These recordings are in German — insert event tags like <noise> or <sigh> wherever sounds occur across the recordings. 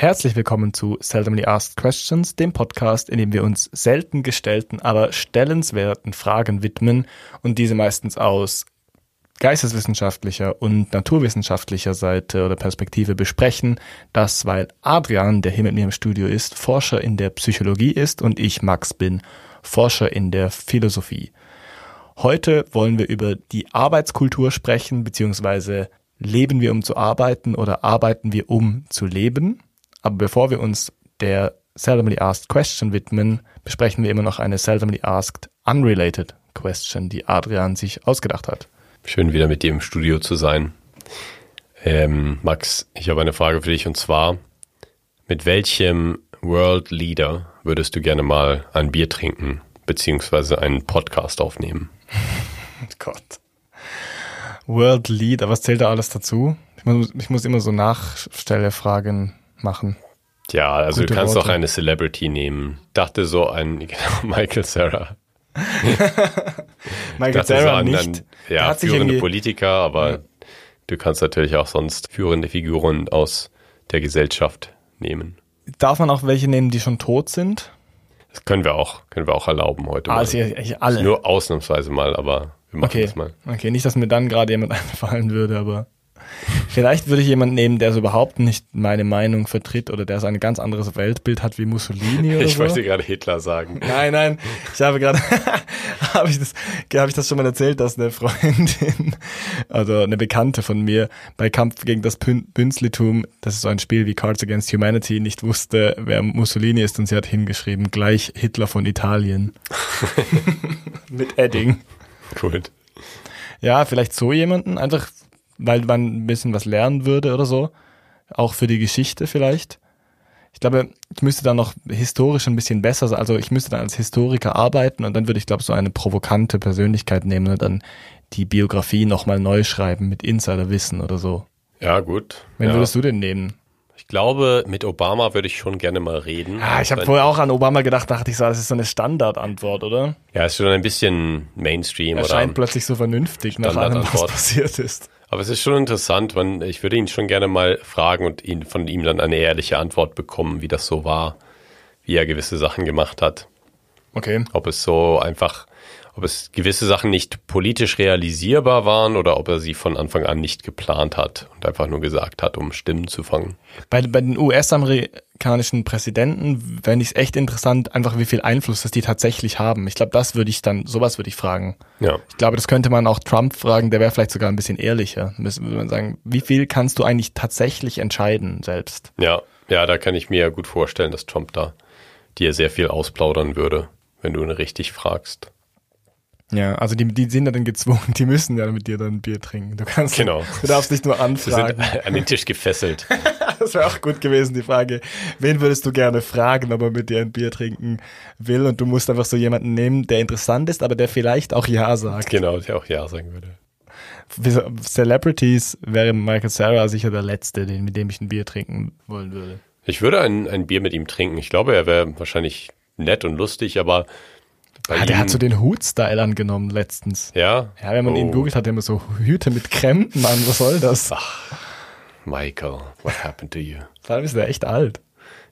Herzlich willkommen zu Seldomly Asked Questions, dem Podcast, in dem wir uns selten gestellten, aber stellenswerten Fragen widmen und diese meistens aus geisteswissenschaftlicher und naturwissenschaftlicher Seite oder Perspektive besprechen. Das, weil Adrian, der hier mit mir im Studio ist, Forscher in der Psychologie ist und ich, Max, bin Forscher in der Philosophie. Heute wollen wir über die Arbeitskultur sprechen, beziehungsweise leben wir um zu arbeiten oder arbeiten wir um zu leben? Aber bevor wir uns der Seldomly Asked Question widmen, besprechen wir immer noch eine Seldomly Asked Unrelated Question, die Adrian sich ausgedacht hat. Schön wieder mit dir im Studio zu sein. Ähm, Max, ich habe eine Frage für dich und zwar, mit welchem World Leader würdest du gerne mal ein Bier trinken, beziehungsweise einen Podcast aufnehmen? <laughs> Gott. World Leader, was zählt da alles dazu? Ich muss, ich muss immer so Nachstellefragen machen. Ja, also Gute du kannst Worte. doch eine Celebrity nehmen. Dachte so an <laughs> genau, Michael Sarah. <laughs> Michael so Sarah an, nicht. an Der ja, führende Politiker, aber Ja. du kannst natürlich auch sonst führende Figuren aus der Gesellschaft nehmen. Darf man auch welche nehmen, die schon tot sind? Das können wir auch, können wir auch erlauben heute. Also mal. ich, alle. Nur ausnahmsweise mal, aber wir machen okay. das mal. okay, nicht, dass mir dann gerade jemand <laughs> einfallen würde, aber vielleicht würde ich jemanden nehmen, der so überhaupt nicht meine Meinung vertritt oder der so ein ganz anderes Weltbild hat wie Mussolini oder Ich so. wollte gerade Hitler sagen. Nein, nein, ich habe gerade, <laughs> habe ich das, habe ich das schon mal erzählt, dass eine Freundin, also eine Bekannte von mir, bei Kampf gegen das Pün- Bünzlitum, das ist so ein Spiel wie Cards Against Humanity, nicht wusste, wer Mussolini ist und sie hat hingeschrieben, gleich Hitler von Italien. <laughs> Mit Edding. Gut. Ja, vielleicht so jemanden, einfach, weil man ein bisschen was lernen würde oder so. Auch für die Geschichte vielleicht. Ich glaube, ich müsste dann noch historisch ein bisschen besser sein. Also ich müsste dann als Historiker arbeiten und dann würde ich, glaube so eine provokante Persönlichkeit nehmen und dann die Biografie nochmal neu schreiben mit Insiderwissen oder so. Ja, gut. Wen ja. würdest du denn nehmen? Ich glaube, mit Obama würde ich schon gerne mal reden. Ah, ich habe vorher auch an Obama gedacht, dachte ich so, das ist so eine Standardantwort, oder? Ja, ist schon ein bisschen Mainstream Er scheint plötzlich so vernünftig nach allem, was passiert ist. Aber es ist schon interessant, man, ich würde ihn schon gerne mal fragen und ihn, von ihm dann eine ehrliche Antwort bekommen, wie das so war, wie er gewisse Sachen gemacht hat. Okay. Ob es so einfach, ob es gewisse Sachen nicht politisch realisierbar waren oder ob er sie von Anfang an nicht geplant hat und einfach nur gesagt hat, um Stimmen zu fangen. Bei, bei den US-amerikanischen Präsidenten fände ich es echt interessant, einfach wie viel Einfluss das die tatsächlich haben. Ich glaube, das würde ich dann, sowas würde ich fragen. Ja. Ich glaube, das könnte man auch Trump fragen, der wäre vielleicht sogar ein bisschen ehrlicher. Müssen würde man sagen, wie viel kannst du eigentlich tatsächlich entscheiden selbst? Ja, ja, da kann ich mir ja gut vorstellen, dass Trump da dir sehr viel ausplaudern würde, wenn du ihn richtig fragst. Ja, also die, die sind ja dann gezwungen, <laughs> die müssen ja mit dir dann ein Bier trinken. Du kannst, Genau. du darfst nicht nur Sie sind anfragen. <laughs> an den Tisch gefesselt. <laughs> Das wäre auch gut gewesen, die Frage. Wen würdest du gerne fragen, ob er mit dir ein Bier trinken will? Und du musst einfach so jemanden nehmen, der interessant ist, aber der vielleicht auch Ja sagt. genau, der auch Ja sagen würde. Für Celebrities wäre Michael Sarah sicher der Letzte, den, mit dem ich ein Bier trinken wollen würde. Ich würde ein, ein Bier mit ihm trinken. Ich glaube, er wäre wahrscheinlich nett und lustig, aber Ah, der hat so den Hut-Style angenommen letztens. ja, Ja, wenn man ihn Oh, googelt, hat er immer so Hüte mit Krempen an. Was soll das? Michael, what happened to you? Vor allem ist er echt alt.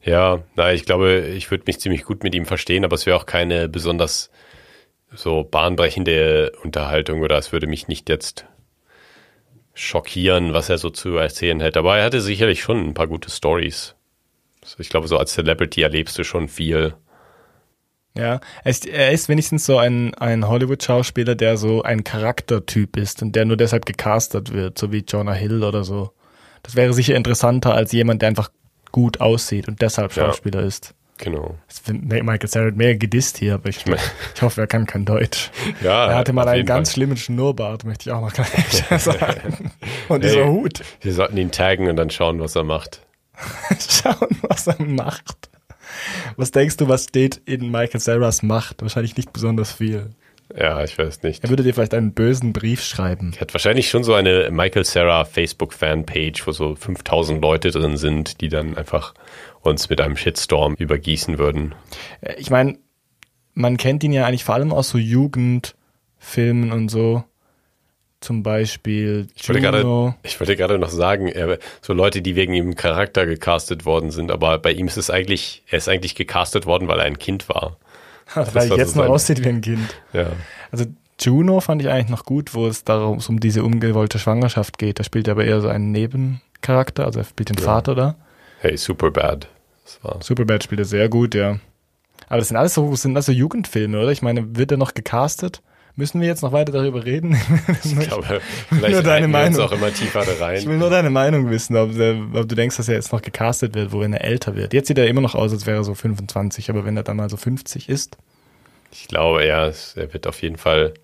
Ja, na, ich glaube, ich würde mich ziemlich gut mit ihm verstehen, aber es wäre auch keine besonders so bahnbrechende Unterhaltung oder es würde mich nicht jetzt schockieren, was er so zu erzählen hätte. Aber er hatte sicherlich schon ein paar gute Stories. Also ich glaube, so als Celebrity erlebst du schon viel. Ja, er ist, wenigstens so ein, ein Hollywood-Schauspieler, der so ein Charaktertyp ist und der nur deshalb gecastet wird, so wie Jonah Hill oder so. Das wäre sicher interessanter als jemand, der einfach gut aussieht und deshalb Ja. Schauspieler ist. Genau. Find- Michael Sarah mehr gedisst hier, aber ich, ich hoffe, er kann kein Deutsch. Ja, Er hatte mal einen ganz Fall. schlimmen Schnurrbart, möchte ich auch noch gleich <laughs> <laughs> sagen. Und Hey. dieser Hut. Wir sollten ihn taggen und dann schauen, was er macht. <laughs> Schauen, was er macht. Was denkst du, was steht in Michael Sarahs Macht? Wahrscheinlich nicht besonders viel. Ja, ich weiß nicht. Er würde dir vielleicht einen bösen Brief schreiben. Er hat wahrscheinlich schon so eine Michael Sarah Facebook-Fanpage, wo so 5000 Leute drin sind, die dann einfach uns mit einem Shitstorm übergießen würden. Äh, Ich meine, man kennt ihn ja eigentlich vor allem aus so Jugendfilmen und so. Zum Beispiel ich wollte, gerade, ich wollte gerade noch sagen, er, so Leute, die wegen ihm Charakter gecastet worden sind, aber bei ihm ist es eigentlich, er ist eigentlich gecastet worden, weil er ein Kind war. <laughs> weil er jetzt noch aussieht wie ein Kind. Ja. Also Juno fand ich eigentlich noch gut, wo es darum um diese ungewollte Schwangerschaft geht. Da spielt er aber eher so einen Nebencharakter, also er spielt den ja. Vater da. Hey, Superbad. Superbad spielt er sehr gut, ja. Aber das sind alles so, sind also Jugendfilme, oder? Ich meine, wird er noch gecastet? Müssen wir jetzt noch weiter darüber reden? <laughs> ich glaube, vielleicht nur deine Meinung. auch immer tiefer da rein. Ich will nur deine Meinung wissen, ob, ob, du denkst, dass er jetzt noch gecastet wird, worin er älter wird. Jetzt sieht er immer noch aus, als wäre er so 25, aber wenn er dann mal so 50 ist. Ich glaube, er, er wird auf jeden Fall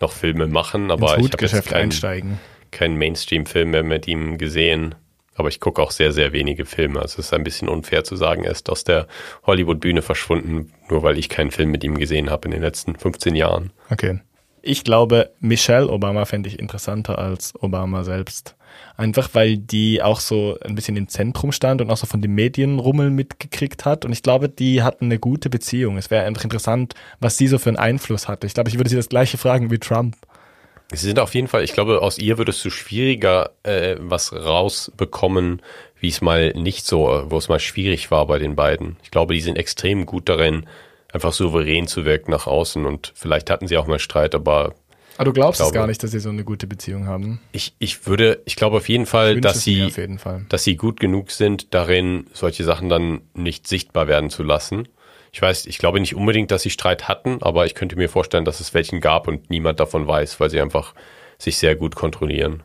noch Filme machen, aber ich habe jetzt keinen, keinen Mainstream-Film mehr mit ihm gesehen. Aber ich gucke auch sehr, sehr wenige Filme. Also es ist ein bisschen unfair zu sagen, er ist aus der Hollywood-Bühne verschwunden, nur weil ich keinen Film mit ihm gesehen habe in den letzten 15 Jahren. Okay. Ich glaube, Michelle Obama fände ich interessanter als Obama selbst. Einfach weil die auch so ein bisschen im Zentrum stand und auch so von den Medienrummel mitgekriegt hat. Und ich glaube, die hatten eine gute Beziehung. Es wäre einfach interessant, was sie so für einen Einfluss hatte. Ich glaube, ich würde sie das gleiche fragen wie Trump. Sie sind auf jeden Fall, ich glaube, aus ihr würdest du schwieriger äh, was rausbekommen, wie es mal nicht so, wo es mal schwierig war bei den beiden. Ich glaube, die sind extrem gut darin, einfach souverän zu wirken nach außen und vielleicht hatten sie auch mal Streit, aber aber du glaubst glaube, es gar nicht, dass sie so eine gute Beziehung haben? Ich, ich würde, ich glaube auf jeden Fall, dass sie, Fall. dass sie gut genug sind, darin solche Sachen dann nicht sichtbar werden zu lassen. Ich weiß, ich glaube nicht unbedingt, dass sie Streit hatten, aber ich könnte mir vorstellen, dass es welchen gab und niemand davon weiß, weil sie einfach sich sehr gut kontrollieren.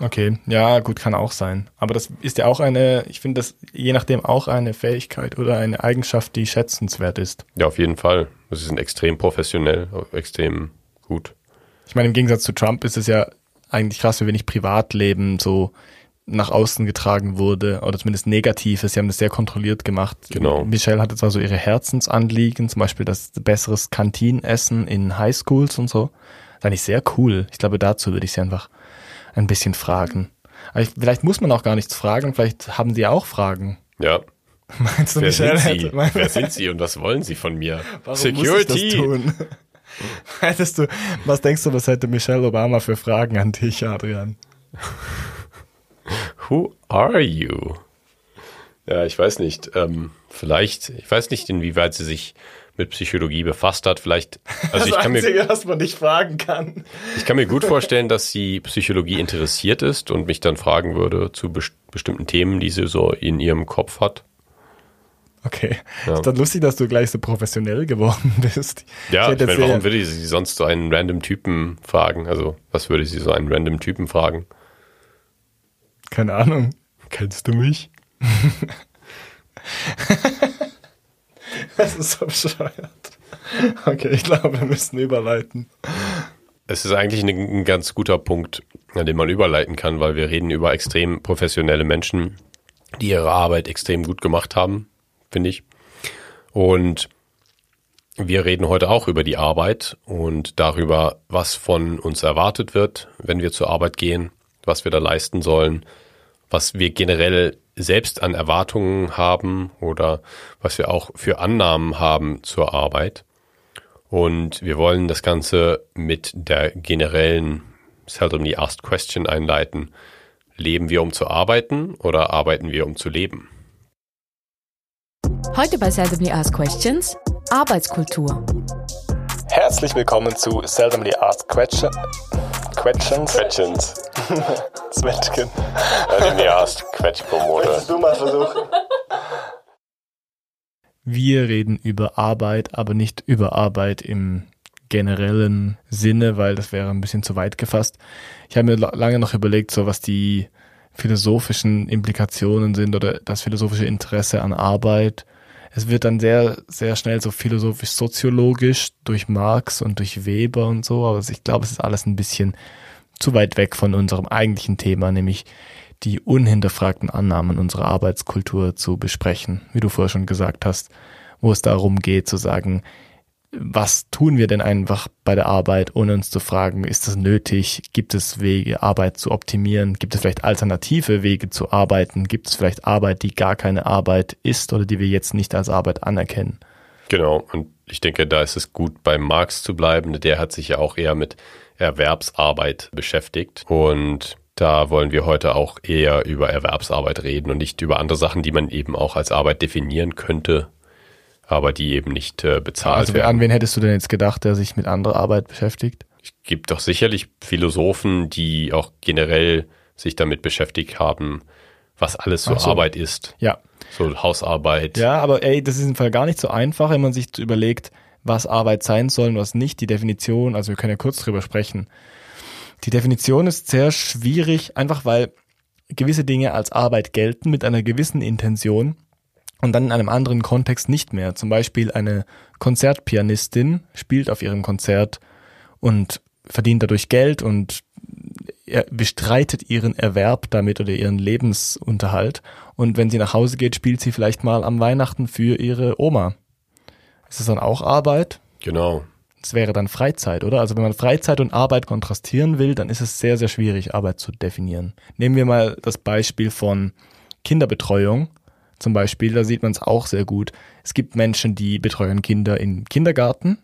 Okay, ja, gut, kann auch sein. Aber das ist ja auch eine, ich finde das je nachdem auch eine Fähigkeit oder eine Eigenschaft, die schätzenswert ist. Ja, auf jeden Fall. Sie sind extrem professionell, extrem gut. Ich meine, im Gegensatz zu Trump ist es ja eigentlich krass, wie wenig Privatleben so nach außen getragen wurde oder zumindest Negatives. Sie haben das sehr kontrolliert gemacht. Genau. Michelle hatte zwar so ihre Herzensanliegen, zum Beispiel das besseres Kantinenessen in Highschools und so. Das ist eigentlich sehr cool. Ich glaube, dazu würde ich sie einfach ein bisschen fragen. Aber ich, vielleicht muss man auch gar nichts fragen, vielleicht haben sie auch Fragen. Ja. <laughs> Meinst du, Wer Michelle sind Sie? Wer sind Sie und was wollen Sie von mir? <laughs> Warum Security. Muss ich das tun? <laughs> Hättest du, was denkst du, was hätte Michelle Obama für Fragen an dich, Adrian? Who are you? Ja, ich weiß nicht. Ähm, vielleicht, ich weiß nicht, inwieweit sie sich mit Psychologie befasst hat. Vielleicht, <laughs> also das ich kann Einzige, mir, was man nicht fragen kann. Ich kann mir gut vorstellen, dass sie Psychologie interessiert ist und mich dann fragen würde zu best bestimmten Themen, die sie so in ihrem Kopf hat. Okay. Ja. Ist dann lustig, dass du gleich so professionell geworden <laughs> bist. Ja, ich, ich meine, warum würde sie sonst so einen random Typen fragen? Also, was würde sie so einen random Typen fragen? Keine Ahnung. Kennst du mich? <laughs> <laughs> das ist so bescheuert. Okay, ich glaube, wir müssen überleiten. Es ist eigentlich ein, ganz guter Punkt, an dem man überleiten kann, weil wir reden über extrem professionelle Menschen, die ihre Arbeit extrem gut gemacht haben, finde ich. Und wir reden heute auch über die Arbeit und darüber, was von uns erwartet wird, wenn wir zur Arbeit gehen, was wir da leisten sollen, was wir generell selbst an Erwartungen haben oder was wir auch für Annahmen haben zur Arbeit. Und wir wollen das Ganze mit der generellen seldomly asked question einleiten. Leben wir, um zu arbeiten oder arbeiten wir, um zu leben? Heute bei Seldomly Asked Questions Arbeitskultur. Herzlich willkommen zu Seldomly Asked Question. Questions. Questions. Zwetschgen. <laughs> Ja, die erst Quetschko-Mode. du mal versuchen. Wir reden über Arbeit, aber nicht über Arbeit im generellen Sinne, weil das wäre ein bisschen zu weit gefasst. Ich habe mir lange noch überlegt, so was die philosophischen Implikationen sind oder das philosophische Interesse an Arbeit es wird dann sehr, sehr schnell so philosophisch-soziologisch durch Marx und durch Weber und so, aber ich glaube, es ist alles ein bisschen zu weit weg von unserem eigentlichen Thema, nämlich die unhinterfragten Annahmen unserer Arbeitskultur zu besprechen, wie du vorher schon gesagt hast, wo es darum geht zu sagen, was tun wir denn einfach bei der Arbeit, ohne uns zu fragen, ist das nötig? Gibt es Wege, Arbeit zu optimieren? Gibt es vielleicht alternative Wege zu arbeiten? Gibt es vielleicht Arbeit, die gar keine Arbeit ist oder die wir jetzt nicht als Arbeit anerkennen? Genau, und ich denke, da ist es gut, bei Marx zu bleiben. Der hat sich ja auch eher mit Erwerbsarbeit beschäftigt. Und da wollen wir heute auch eher über Erwerbsarbeit reden und nicht über andere Sachen, die man eben auch als Arbeit definieren könnte, aber die eben nicht äh, bezahlt Also werden. an wen hättest du denn jetzt gedacht, der sich mit anderer Arbeit beschäftigt? Es gibt doch sicherlich Philosophen, die auch generell sich damit beschäftigt haben, was alles so, so. Arbeit ist. Ja. So Hausarbeit. Ja, aber ey, das ist im Fall gar nicht so einfach, wenn man sich überlegt, was Arbeit sein soll und was nicht. Die Definition, also wir können ja kurz drüber sprechen. Die Definition ist sehr schwierig, einfach weil gewisse Dinge als Arbeit gelten mit einer gewissen Intention und dann in einem anderen Kontext nicht mehr. Zum Beispiel eine Konzertpianistin spielt auf ihrem Konzert und verdient dadurch Geld und bestreitet ihren Erwerb damit oder ihren Lebensunterhalt. Und wenn sie nach Hause geht, spielt sie vielleicht mal am Weihnachten für ihre Oma. Ist das dann auch Arbeit? Genau. Das wäre dann Freizeit, oder? Also wenn man Freizeit und Arbeit kontrastieren will, dann ist es sehr, sehr schwierig, Arbeit zu definieren. Nehmen wir mal das Beispiel von Kinderbetreuung. Zum Beispiel, da sieht man es auch sehr gut. Es gibt Menschen, die betreuen Kinder im Kindergarten.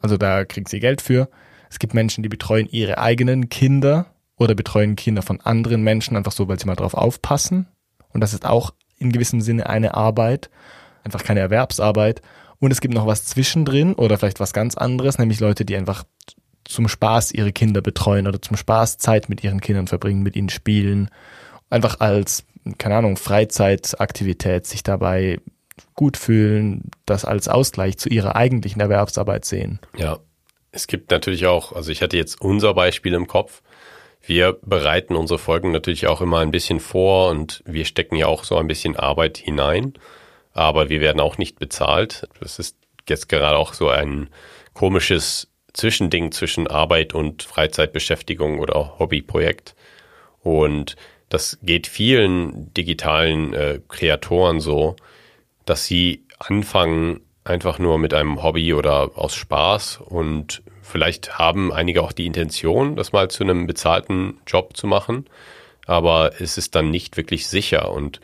Also da kriegen sie Geld für. Es gibt Menschen, die betreuen ihre eigenen Kinder oder betreuen Kinder von anderen Menschen, einfach so, weil sie mal drauf aufpassen. Und das ist auch in gewissem Sinne eine Arbeit, einfach keine Erwerbsarbeit. Und es gibt noch was zwischendrin oder vielleicht was ganz anderes, nämlich Leute, die einfach zum Spaß ihre Kinder betreuen oder zum Spaß Zeit mit ihren Kindern verbringen, mit ihnen spielen. Einfach als, keine Ahnung, Freizeitaktivität sich dabei gut fühlen, das als Ausgleich zu ihrer eigentlichen Erwerbsarbeit sehen. Ja. Es gibt natürlich auch, also ich hatte jetzt unser Beispiel im Kopf. Wir bereiten unsere Folgen natürlich auch immer ein bisschen vor und wir stecken ja auch so ein bisschen Arbeit hinein, aber wir werden auch nicht bezahlt. Das ist jetzt gerade auch so ein komisches Zwischending zwischen Arbeit und Freizeitbeschäftigung oder Hobbyprojekt. Und das geht vielen digitalen äh, Kreatoren so, dass sie anfangen einfach nur mit einem Hobby oder aus Spaß und vielleicht haben einige auch die Intention, das mal zu einem bezahlten Job zu machen, aber es ist dann nicht wirklich sicher und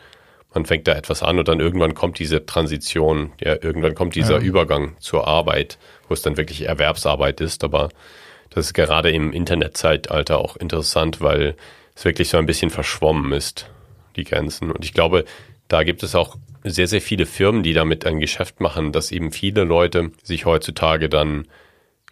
man fängt da etwas an und dann irgendwann kommt diese Transition, ja, irgendwann kommt dieser Ja. Übergang zur Arbeit, wo es dann wirklich Erwerbsarbeit ist, aber das ist gerade im Internetzeitalter auch interessant, weil es wirklich so ein bisschen verschwommen ist, die Grenzen. Und ich glaube, da gibt es auch sehr, sehr viele Firmen, die damit ein Geschäft machen, dass eben viele Leute sich heutzutage dann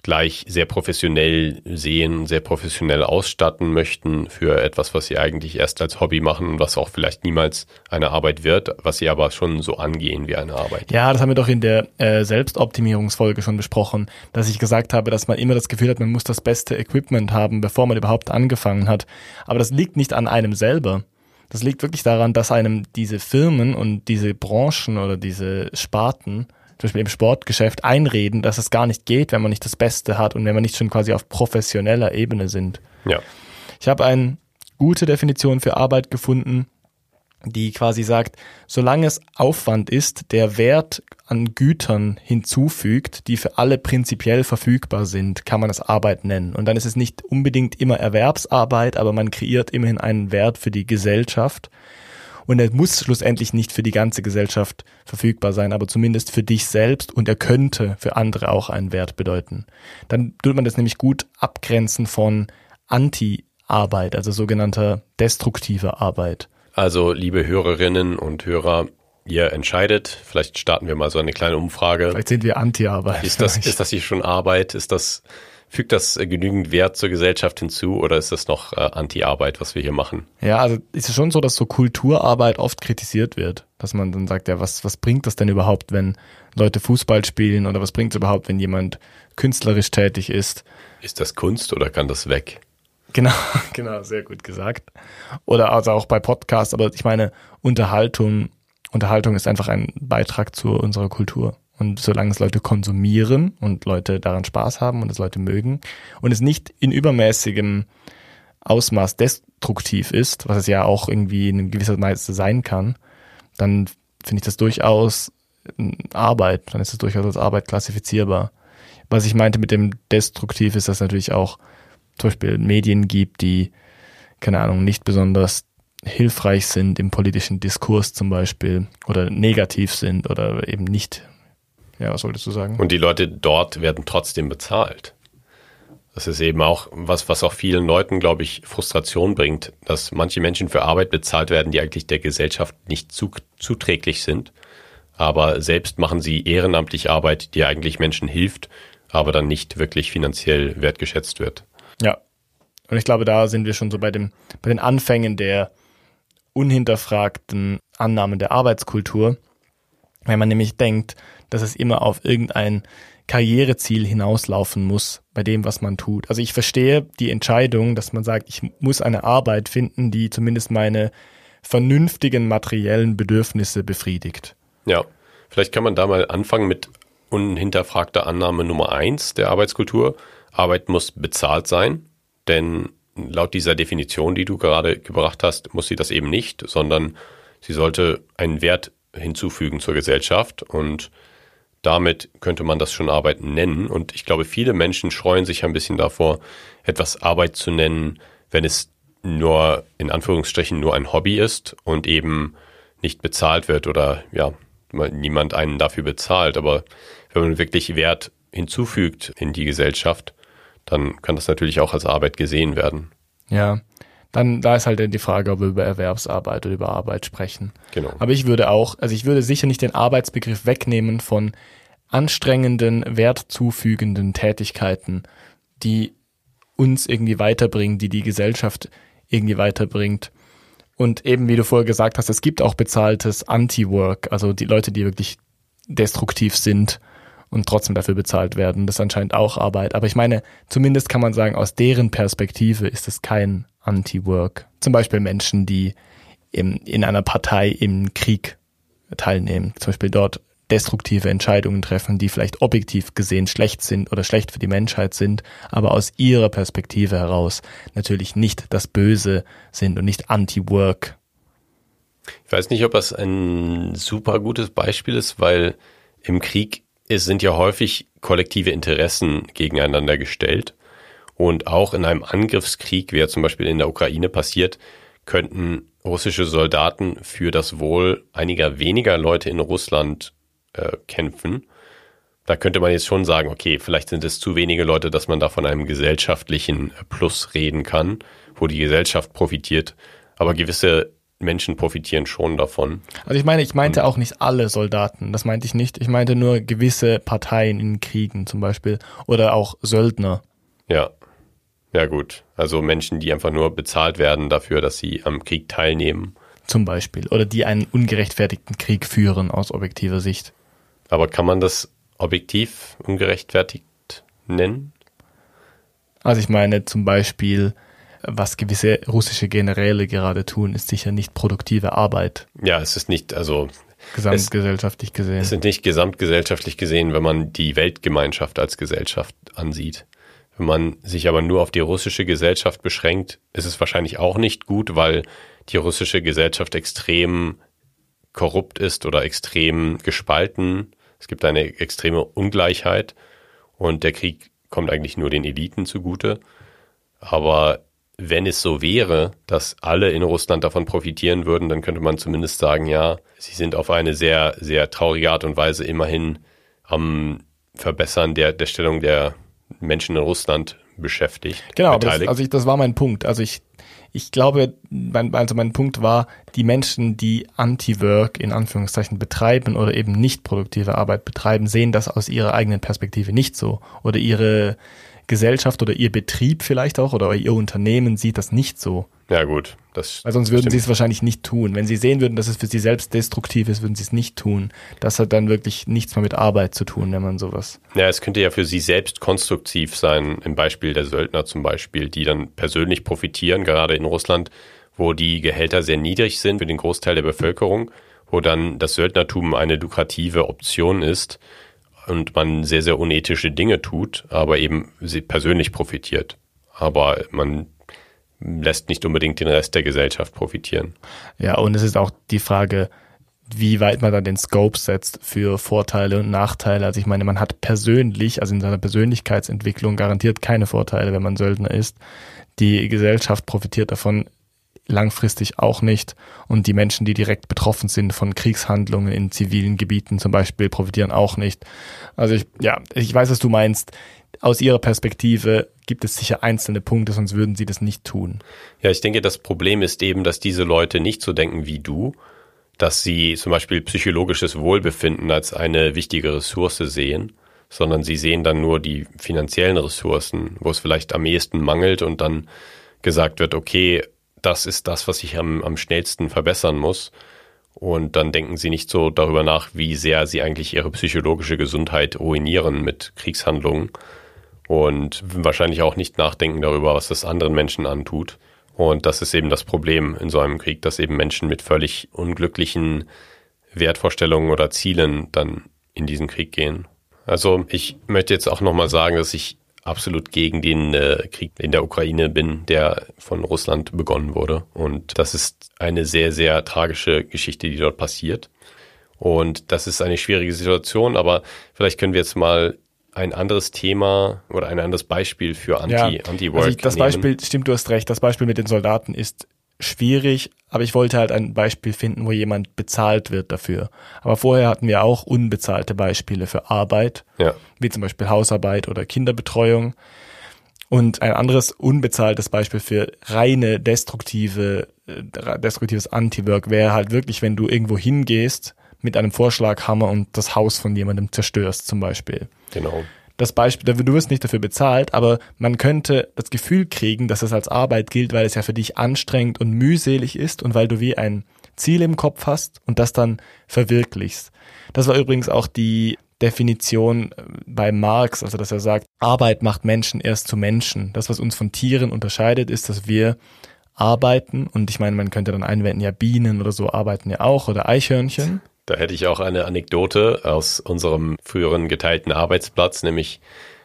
gleich sehr professionell sehen, sehr professionell ausstatten möchten für etwas, was sie eigentlich erst als Hobby machen und was auch vielleicht niemals eine Arbeit wird, was sie aber schon so angehen wie eine Arbeit. Ja, das haben wir doch in der äh, Selbstoptimierungsfolge schon besprochen, dass ich gesagt habe, dass man immer das Gefühl hat, man muss das beste Equipment haben, bevor man überhaupt angefangen hat. Aber das liegt nicht an einem selber. Das liegt wirklich daran, dass einem diese Firmen und diese Branchen oder diese Sparten, zum Beispiel im Sportgeschäft, einreden, dass es gar nicht geht, wenn man nicht das Beste hat und wenn man nicht schon quasi auf professioneller Ebene sind. Ja, Ich habe eine gute Definition für Arbeit gefunden, die quasi sagt, solange es Aufwand ist, der Wert an Gütern hinzufügt, die für alle prinzipiell verfügbar sind, kann man es Arbeit nennen. Und dann ist es nicht unbedingt immer Erwerbsarbeit, aber man kreiert immerhin einen Wert für die Gesellschaft. Und er muss schlussendlich nicht für die ganze Gesellschaft verfügbar sein, aber zumindest für dich selbst und er könnte für andere auch einen Wert bedeuten. Dann tut man das nämlich gut abgrenzen von Anti-Arbeit, also sogenannter destruktiver Arbeit. also liebe Hörerinnen und Hörer, ihr entscheidet, vielleicht starten wir mal so eine kleine Umfrage. Vielleicht sind wir Anti-Arbeit. Ist das, ist das hier schon Arbeit? Ist das, fügt das äh, genügend Wert zur Gesellschaft hinzu oder ist das noch äh, Anti-Arbeit, was wir hier machen? Ja, also ist es schon so, dass so Kulturarbeit oft kritisiert wird, dass man dann sagt, ja, was, was bringt das denn überhaupt, wenn Leute Fußball spielen oder was bringt es überhaupt, wenn jemand künstlerisch tätig ist? Ist das Kunst oder kann das weg? Genau, <laughs> genau, sehr gut gesagt. Oder also auch bei Podcasts, aber ich meine, Unterhaltung, Unterhaltung ist einfach ein Beitrag zu unserer Kultur. Und solange es Leute konsumieren und Leute daran Spaß haben und es Leute mögen und es nicht in übermäßigem Ausmaß destruktiv ist, was es ja auch irgendwie in gewisser Weise sein kann, dann finde ich das durchaus Arbeit, dann ist es durchaus als Arbeit klassifizierbar. Was ich meinte mit dem Destruktiv ist, dass natürlich auch zum Beispiel Medien gibt, die, keine Ahnung, nicht besonders hilfreich sind im politischen Diskurs zum Beispiel oder negativ sind oder eben nicht Ja, was wolltest du sagen? Und die Leute dort werden trotzdem bezahlt. Das ist eben auch was, was auch vielen Leuten, glaube ich, Frustration bringt, dass manche Menschen für Arbeit bezahlt werden, die eigentlich der Gesellschaft nicht zu, zuträglich sind. Aber selbst machen sie ehrenamtlich Arbeit, die eigentlich Menschen hilft, aber dann nicht wirklich finanziell wertgeschätzt wird. Ja. Und ich glaube, da sind wir schon so bei dem, bei den Anfängen der unhinterfragten Annahmen der Arbeitskultur. Wenn man nämlich denkt, dass es immer auf irgendein Karriereziel hinauslaufen muss bei dem, was man tut. Also ich verstehe die Entscheidung, dass man sagt, ich muss eine Arbeit finden, die zumindest meine vernünftigen materiellen Bedürfnisse befriedigt. Ja, vielleicht kann man da mal anfangen mit unhinterfragter Annahme Nummer eins der Arbeitskultur. Arbeit muss bezahlt sein, denn laut dieser Definition, die du gerade gebracht hast, muss sie das eben nicht, sondern sie sollte einen Wert hinzufügen zur Gesellschaft und damit könnte man das schon Arbeit nennen. Und ich glaube, viele Menschen scheuen sich ein bisschen davor, etwas Arbeit zu nennen, wenn es nur in Anführungsstrichen nur ein Hobby ist und eben nicht bezahlt wird oder ja, niemand einen dafür bezahlt. Aber wenn man wirklich Wert hinzufügt in die Gesellschaft, dann kann das natürlich auch als Arbeit gesehen werden. Ja, dann da ist halt die Frage, ob wir über Erwerbsarbeit oder über Arbeit sprechen. Genau. Aber ich würde auch, also ich würde sicher nicht den Arbeitsbegriff wegnehmen von anstrengenden, wertzufügenden Tätigkeiten, die uns irgendwie weiterbringen, die die Gesellschaft irgendwie weiterbringt. Und eben, wie du vorher gesagt hast, es gibt auch bezahltes Anti-Work, also die Leute, die wirklich destruktiv sind und trotzdem dafür bezahlt werden. Das ist anscheinend auch Arbeit. Aber ich meine, zumindest kann man sagen, aus deren Perspektive ist es kein Anti-Work. Zum Beispiel Menschen, die in, in einer Partei im Krieg teilnehmen. Zum Beispiel dort destruktive Entscheidungen treffen, die vielleicht objektiv gesehen schlecht sind oder schlecht für die Menschheit sind, aber aus ihrer Perspektive heraus natürlich nicht das Böse sind und nicht anti-work. Ich weiß nicht, ob das ein super gutes Beispiel ist, weil im Krieg sind ja häufig kollektive Interessen gegeneinander gestellt. Und auch in einem Angriffskrieg, wie er zum Beispiel in der Ukraine passiert, könnten russische Soldaten für das Wohl einiger weniger Leute in Russland äh, kämpfen. Da könnte man jetzt schon sagen, okay, vielleicht sind es zu wenige Leute, dass man da von einem gesellschaftlichen Plus reden kann, wo die Gesellschaft profitiert. Aber gewisse Menschen profitieren schon davon. Also ich meine, ich meinte auch nicht alle Soldaten, das meinte ich nicht. Ich meinte nur gewisse Parteien in Kriegen zum Beispiel oder auch Söldner. Ja, ja gut. Also Menschen, die einfach nur bezahlt werden dafür, dass sie am Krieg teilnehmen. Zum Beispiel. Oder die einen ungerechtfertigten Krieg führen aus objektiver Sicht. Aber kann man das objektiv ungerechtfertigt nennen? Also ich meine zum Beispiel was gewisse russische Generäle gerade tun, ist sicher nicht produktive Arbeit. Ja, es ist nicht, also gesamtgesellschaftlich gesehen. Es ist nicht gesamtgesellschaftlich gesehen, wenn man die Weltgemeinschaft als Gesellschaft ansieht. Wenn man sich aber nur auf die russische Gesellschaft beschränkt, ist es wahrscheinlich auch nicht gut, weil die russische Gesellschaft extrem korrupt ist oder extrem gespalten. Es gibt eine extreme Ungleichheit und der Krieg kommt eigentlich nur den Eliten zugute. Aber wenn es so wäre, dass alle in Russland davon profitieren würden, dann könnte man zumindest sagen, ja, sie sind auf eine sehr, sehr traurige Art und Weise immerhin am Verbessern der, der Stellung der Menschen in Russland beschäftigt. Genau, das, also ich, das war mein Punkt. Also ich, ich glaube, mein, also mein Punkt war, die Menschen, die Anti-Work in Anführungszeichen betreiben oder eben nicht produktive Arbeit betreiben, sehen das aus ihrer eigenen Perspektive nicht so. Oder ihre Gesellschaft oder ihr Betrieb vielleicht auch oder ihr Unternehmen sieht das nicht so. Ja gut, das. Weil sonst würden stimmt. sie es wahrscheinlich nicht tun. Wenn sie sehen würden, dass es für sie selbst destruktiv ist, würden sie es nicht tun. Das hat dann wirklich nichts mehr mit Arbeit zu tun, wenn man sowas. Ja, es könnte ja für sie selbst konstruktiv sein, im Beispiel der Söldner zum Beispiel, die dann persönlich profitieren, gerade in Russland, wo die Gehälter sehr niedrig sind für den Großteil der Bevölkerung, wo dann das Söldnertum eine lukrative Option ist und man sehr, sehr unethische Dinge tut, aber eben sie persönlich profitiert. Aber man lässt nicht unbedingt den Rest der Gesellschaft profitieren. Ja, und es ist auch die Frage, wie weit man dann den Scope setzt für Vorteile und Nachteile. Also ich meine, man hat persönlich, also in seiner Persönlichkeitsentwicklung garantiert keine Vorteile, wenn man Söldner ist. Die Gesellschaft profitiert davon langfristig auch nicht. Und die Menschen, die direkt betroffen sind von Kriegshandlungen in zivilen Gebieten zum Beispiel, profitieren auch nicht. Also ich, ja, ich weiß, was du meinst. Aus ihrer Perspektive gibt es sicher einzelne Punkte, sonst würden sie das nicht tun. Ja, ich denke, das Problem ist eben, dass diese Leute nicht so denken wie du, dass sie zum Beispiel psychologisches Wohlbefinden als eine wichtige Ressource sehen, sondern sie sehen dann nur die finanziellen Ressourcen, wo es vielleicht am ehesten mangelt und dann gesagt wird, okay, das ist das, was ich am, am schnellsten verbessern muss. Und dann denken sie nicht so darüber nach, wie sehr sie eigentlich ihre psychologische Gesundheit ruinieren mit Kriegshandlungen und wahrscheinlich auch nicht nachdenken darüber, was das anderen Menschen antut. Und das ist eben das Problem in so einem Krieg, dass eben Menschen mit völlig unglücklichen Wertvorstellungen oder Zielen dann in diesen Krieg gehen. Also ich möchte jetzt auch nochmal sagen, dass ich absolut gegen den äh, Krieg in der Ukraine bin, der von Russland begonnen wurde. Und das ist eine sehr, sehr tragische Geschichte, die dort passiert. Und das ist eine schwierige Situation, aber vielleicht können wir jetzt mal ein anderes Thema oder ein anderes Beispiel für Anti, ja, Anti-Work. Also das nehmen. Beispiel, stimmt, du hast recht, das Beispiel mit den Soldaten ist schwierig, aber ich wollte halt ein Beispiel finden, wo jemand bezahlt wird dafür. Aber vorher hatten wir auch unbezahlte Beispiele für Arbeit, ja. wie zum Beispiel Hausarbeit oder Kinderbetreuung. Und ein anderes unbezahltes Beispiel für reine destruktive, äh, destruktives Anti-Work wäre halt wirklich, wenn du irgendwo hingehst mit einem Vorschlaghammer und das Haus von jemandem zerstörst zum Beispiel. Genau das Beispiel, du wirst nicht dafür bezahlt, aber man könnte das Gefühl kriegen, dass es als Arbeit gilt, weil es ja für dich anstrengend und mühselig ist und weil du wie ein Ziel im Kopf hast und das dann verwirklichst. Das war übrigens auch die Definition äh, bei Marx, also dass er sagt, Arbeit macht Menschen erst zu Menschen. Das, was uns von Tieren unterscheidet, ist, dass wir arbeiten und ich meine, man könnte dann einwenden, ja, Bienen oder so arbeiten ja auch oder Eichhörnchen. Da hätte ich auch eine Anekdote aus unserem früheren geteilten Arbeitsplatz, nämlich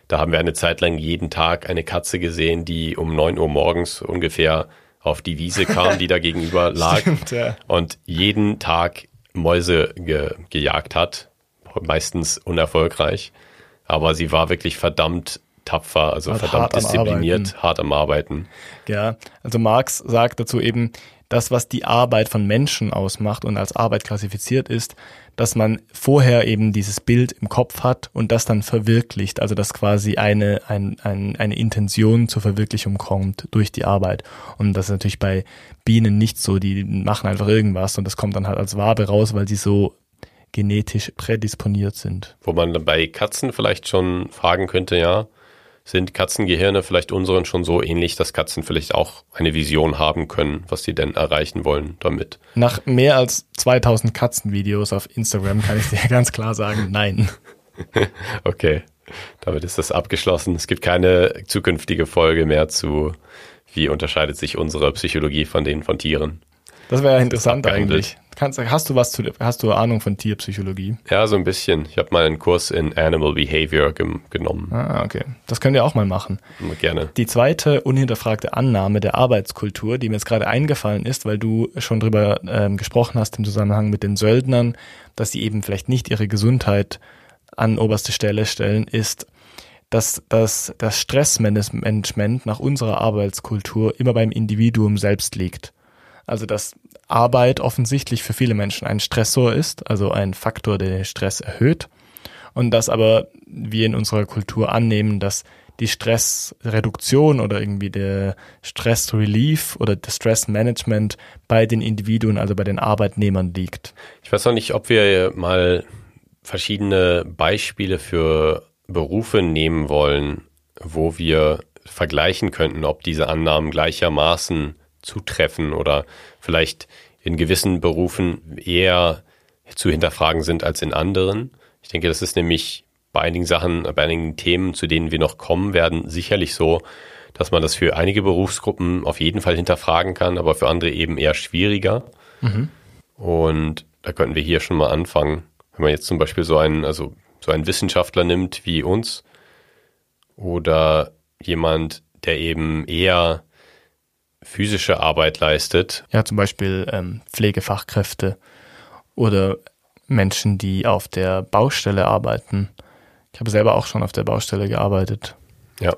da haben wir eine Zeit lang jeden Tag eine Katze gesehen, die um neun Uhr morgens ungefähr auf die Wiese kam, die da gegenüber <laughs> lag Stimmt, ja. und jeden Tag Mäuse ge gejagt hat, meistens unerfolgreich. Aber sie war wirklich verdammt tapfer, also halt verdammt hart diszipliniert, am hart am Arbeiten. Ja, also Marx sagt dazu eben, das, was die Arbeit von Menschen ausmacht und als Arbeit klassifiziert ist, dass man vorher eben dieses Bild im Kopf hat und das dann verwirklicht, also dass quasi eine, ein, ein, eine Intention zur Verwirklichung kommt durch die Arbeit. Und das ist natürlich bei Bienen nicht so, die machen einfach irgendwas und das kommt dann halt als Wabe raus, weil sie so genetisch prädisponiert sind. Wo man bei Katzen vielleicht schon fragen könnte, ja, sind Katzengehirne vielleicht unseren schon so ähnlich, dass Katzen vielleicht auch eine Vision haben können, was sie denn erreichen wollen damit? Nach mehr als 2000 Katzenvideos auf Instagram kann ich dir <laughs> ganz klar sagen, nein. <laughs> okay, damit ist das abgeschlossen. Es gibt keine zukünftige Folge mehr zu, wie unterscheidet sich unsere Psychologie von denen von Tieren. Das wäre interessant eigentlich. Kannst, hast du was zu, hast du Ahnung von Tierpsychologie? Ja, so ein bisschen. Ich habe mal einen Kurs in Animal Behavior ge genommen. Ah, okay. Das können wir auch mal machen. Gerne. Die zweite unhinterfragte Annahme der Arbeitskultur, die mir jetzt gerade eingefallen ist, weil du schon drüber ähm, gesprochen hast im Zusammenhang mit den Söldnern, dass sie eben vielleicht nicht ihre Gesundheit an oberste Stelle stellen, ist, dass, dass das Stressmanagement nach unserer Arbeitskultur immer beim Individuum selbst liegt. Also dass Arbeit offensichtlich für viele Menschen ein Stressor ist, also ein Faktor, der den Stress erhöht. Und dass aber wir in unserer Kultur annehmen, dass die Stressreduktion oder irgendwie der Stressrelief oder das Stressmanagement bei den Individuen, also bei den Arbeitnehmern liegt. Ich weiß noch nicht, ob wir mal verschiedene Beispiele für Berufe nehmen wollen, wo wir vergleichen könnten, ob diese Annahmen gleichermaßen zutreffen oder vielleicht in gewissen Berufen eher zu hinterfragen sind als in anderen. Ich denke, das ist nämlich bei einigen Sachen, bei einigen Themen, zu denen wir noch kommen werden, sicherlich so, dass man das für einige Berufsgruppen auf jeden Fall hinterfragen kann, aber für andere eben eher schwieriger. Mhm. Und da könnten wir hier schon mal anfangen. Wenn man jetzt zum Beispiel so einen, also so einen Wissenschaftler nimmt wie uns oder jemand, der eben eher physische Arbeit leistet. Ja, zum Beispiel ähm, Pflegefachkräfte oder Menschen, die auf der Baustelle arbeiten. Ich habe selber auch schon auf der Baustelle gearbeitet. Ja.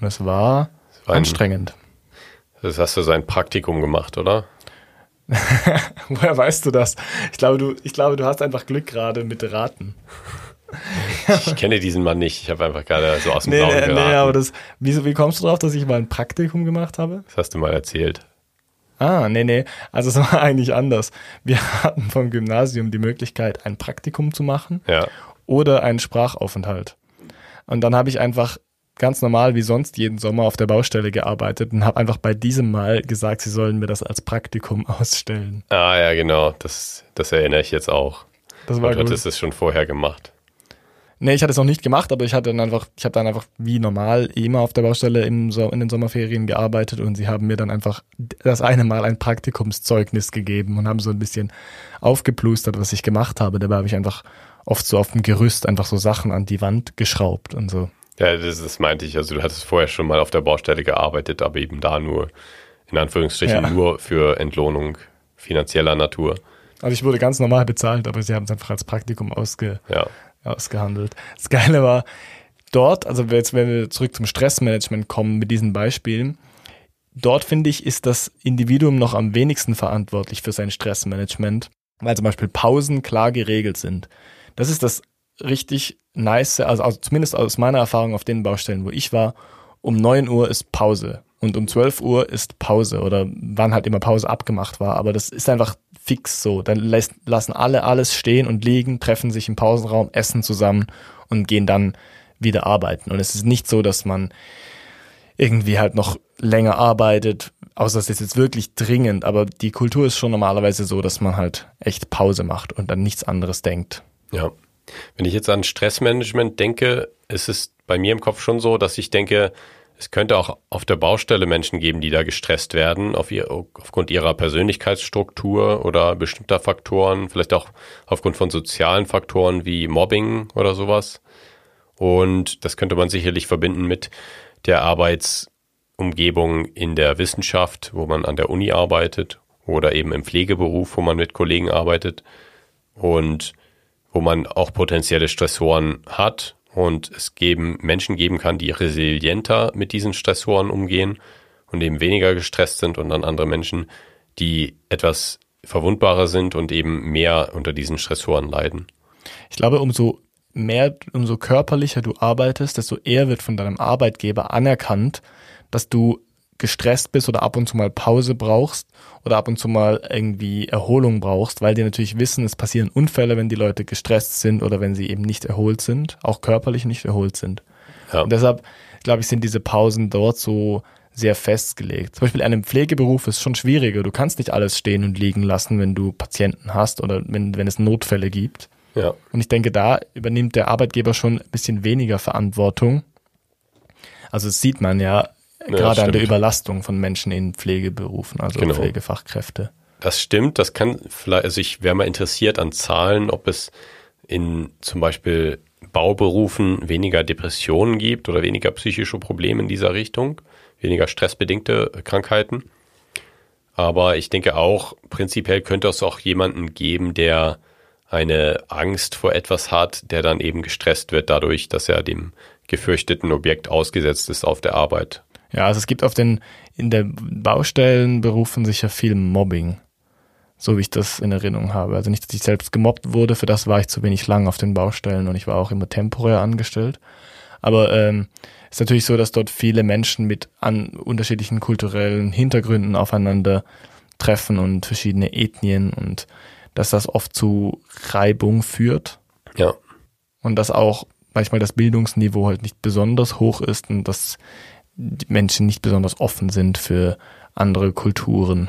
Und es war, war anstrengend. Das hast du sein Praktikum gemacht, oder? <laughs> Woher weißt du das? Ich glaube, du, ich glaube, du hast einfach Glück gerade mit Raten. Ich kenne diesen Mann nicht. Ich habe einfach gerade so aus dem Nee, Blauen nee, geraten. nee, aber das, wieso, wie kommst du drauf, dass ich mal ein Praktikum gemacht habe? das hast du mal erzählt. Ah, nee, nee. Also es war <laughs> eigentlich anders. Wir <laughs> hatten vom Gymnasium die Möglichkeit, ein Praktikum zu machen Ja. oder einen Sprachaufenthalt. Und dann habe ich einfach ganz normal wie sonst jeden Sommer auf der Baustelle gearbeitet und habe einfach bei diesem Mal gesagt, sie sollen mir das als Praktikum <laughs> ausstellen. Ah, ja, genau. Das, das erinnere ich jetzt auch. Das Du war gut. hattest es schon vorher gemacht. Nee, ich hatte es noch nicht gemacht, aber ich hatte dann einfach, ich habe dann einfach wie normal immer auf der Baustelle im so in den Sommerferien gearbeitet und sie haben mir dann einfach das eine Mal ein Praktikumszeugnis gegeben und haben so ein bisschen aufgeplustert, was ich gemacht habe. Dabei habe ich einfach oft so auf dem Gerüst einfach so Sachen an die Wand geschraubt und so. Ja, das, das meinte ich. Also du hattest vorher schon mal auf der Baustelle gearbeitet, aber eben da nur, in Anführungsstrichen, Ja. nur für Entlohnung finanzieller Natur. Also ich wurde ganz normal bezahlt, aber sie haben es einfach als Praktikum ausge, Ja. Ausgehandelt. Das Geile war, dort, also jetzt, wenn wir zurück zum Stressmanagement kommen mit diesen Beispielen, dort finde ich, ist das Individuum noch am wenigsten verantwortlich für sein Stressmanagement, weil zum Beispiel Pausen klar geregelt sind. Das ist das richtig nice, also, also zumindest aus meiner Erfahrung auf den Baustellen, wo ich war, um 9 Uhr ist Pause und um 12 Uhr ist Pause oder wann halt immer Pause abgemacht war, aber das ist einfach fix so. Dann lässt, lassen alle alles stehen und liegen, treffen sich im Pausenraum, essen zusammen und gehen dann wieder arbeiten. Und es ist nicht so, dass man irgendwie halt noch länger arbeitet, außer es ist jetzt wirklich dringend, aber die Kultur ist schon normalerweise so, dass man halt echt Pause macht und dann nichts anderes denkt. Ja. Wenn ich jetzt an Stressmanagement denke, ist es bei mir im Kopf schon so, dass ich denke, es könnte auch auf der Baustelle Menschen geben, die da gestresst werden, auf ihr, aufgrund ihrer Persönlichkeitsstruktur oder bestimmter Faktoren, vielleicht auch aufgrund von sozialen Faktoren wie Mobbing oder sowas. Und das könnte man sicherlich verbinden mit der Arbeitsumgebung in der Wissenschaft, wo man an der Uni arbeitet oder eben im Pflegeberuf, wo man mit Kollegen arbeitet und wo man auch potenzielle Stressoren hat und es geben Menschen geben kann, die resilienter mit diesen Stressoren umgehen und eben weniger gestresst sind und dann andere Menschen, die etwas verwundbarer sind und eben mehr unter diesen Stressoren leiden. Ich glaube, umso mehr, umso körperlicher du arbeitest, desto eher wird von deinem Arbeitgeber anerkannt, dass du gestresst bist oder ab und zu mal Pause brauchst oder ab und zu mal irgendwie Erholung brauchst, weil die natürlich wissen, es passieren Unfälle, wenn die Leute gestresst sind oder wenn sie eben nicht erholt sind, auch körperlich nicht erholt sind. Ja. Und deshalb, glaube ich, sind diese Pausen dort so sehr festgelegt. Zum Beispiel in einem Pflegeberuf ist schon schwieriger. Du kannst nicht alles stehen und liegen lassen, wenn du Patienten hast oder wenn, wenn es Notfälle gibt. Ja, Und ich denke, da übernimmt der Arbeitgeber schon ein bisschen weniger Verantwortung. Also das sieht man ja, gerade an der. Überlastung von Menschen in Pflegeberufen, also Genau. Pflegefachkräfte. das stimmt. Das kann vielleicht, also ich wäre mal interessiert an Zahlen, ob es in zum Beispiel Bauberufen weniger Depressionen gibt oder weniger psychische Probleme in dieser Richtung, weniger stressbedingte Krankheiten. Aber ich denke auch, prinzipiell könnte es auch jemanden geben, der eine Angst vor etwas hat, der dann eben gestresst wird dadurch, dass er dem gefürchteten Objekt ausgesetzt ist auf der Arbeit. Ja, also es gibt auf den, in der Baustellenberufen sicher viel Mobbing. So wie ich das in Erinnerung habe. Also nicht, dass ich selbst gemobbt wurde, für das war ich zu wenig lang auf den Baustellen und ich war auch immer temporär angestellt. Aber ähm, ist natürlich so, dass dort viele Menschen mit an unterschiedlichen kulturellen Hintergründen aufeinander treffen und verschiedene Ethnien und dass das oft zu Reibung führt Ja, und dass auch manchmal das Bildungsniveau halt nicht besonders hoch ist und dass Menschen nicht besonders offen sind für andere Kulturen.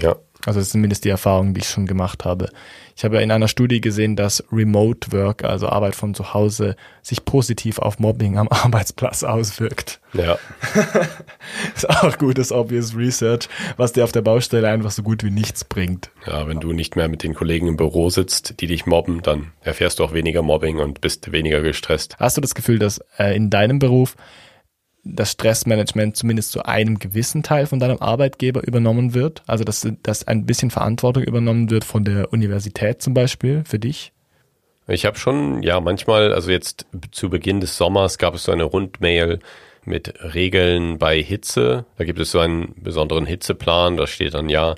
ja, Also das ist zumindest die Erfahrung, die ich schon gemacht habe. Ich habe in einer Studie gesehen, dass Remote Work, also Arbeit von zu Hause, sich positiv auf Mobbing am <laughs> Arbeitsplatz auswirkt. ja. <laughs> Ist auch gutes Obvious Research, was dir auf der Baustelle einfach so gut wie nichts bringt. Ja, wenn du nicht mehr mit den Kollegen im Büro sitzt, die dich mobben, dann erfährst du auch weniger Mobbing und bist weniger gestresst. Hast du das Gefühl, dass äh, in deinem Beruf das Stressmanagement zumindest zu einem gewissen Teil von deinem Arbeitgeber übernommen wird? Also dass, dass ein bisschen Verantwortung übernommen wird von der Universität zum Beispiel für dich? Ich habe schon, ja, manchmal, also jetzt zu Beginn des Sommers gab es so eine Rundmail mit Regeln bei Hitze. Da gibt es so einen besonderen Hitzeplan. Da steht dann ja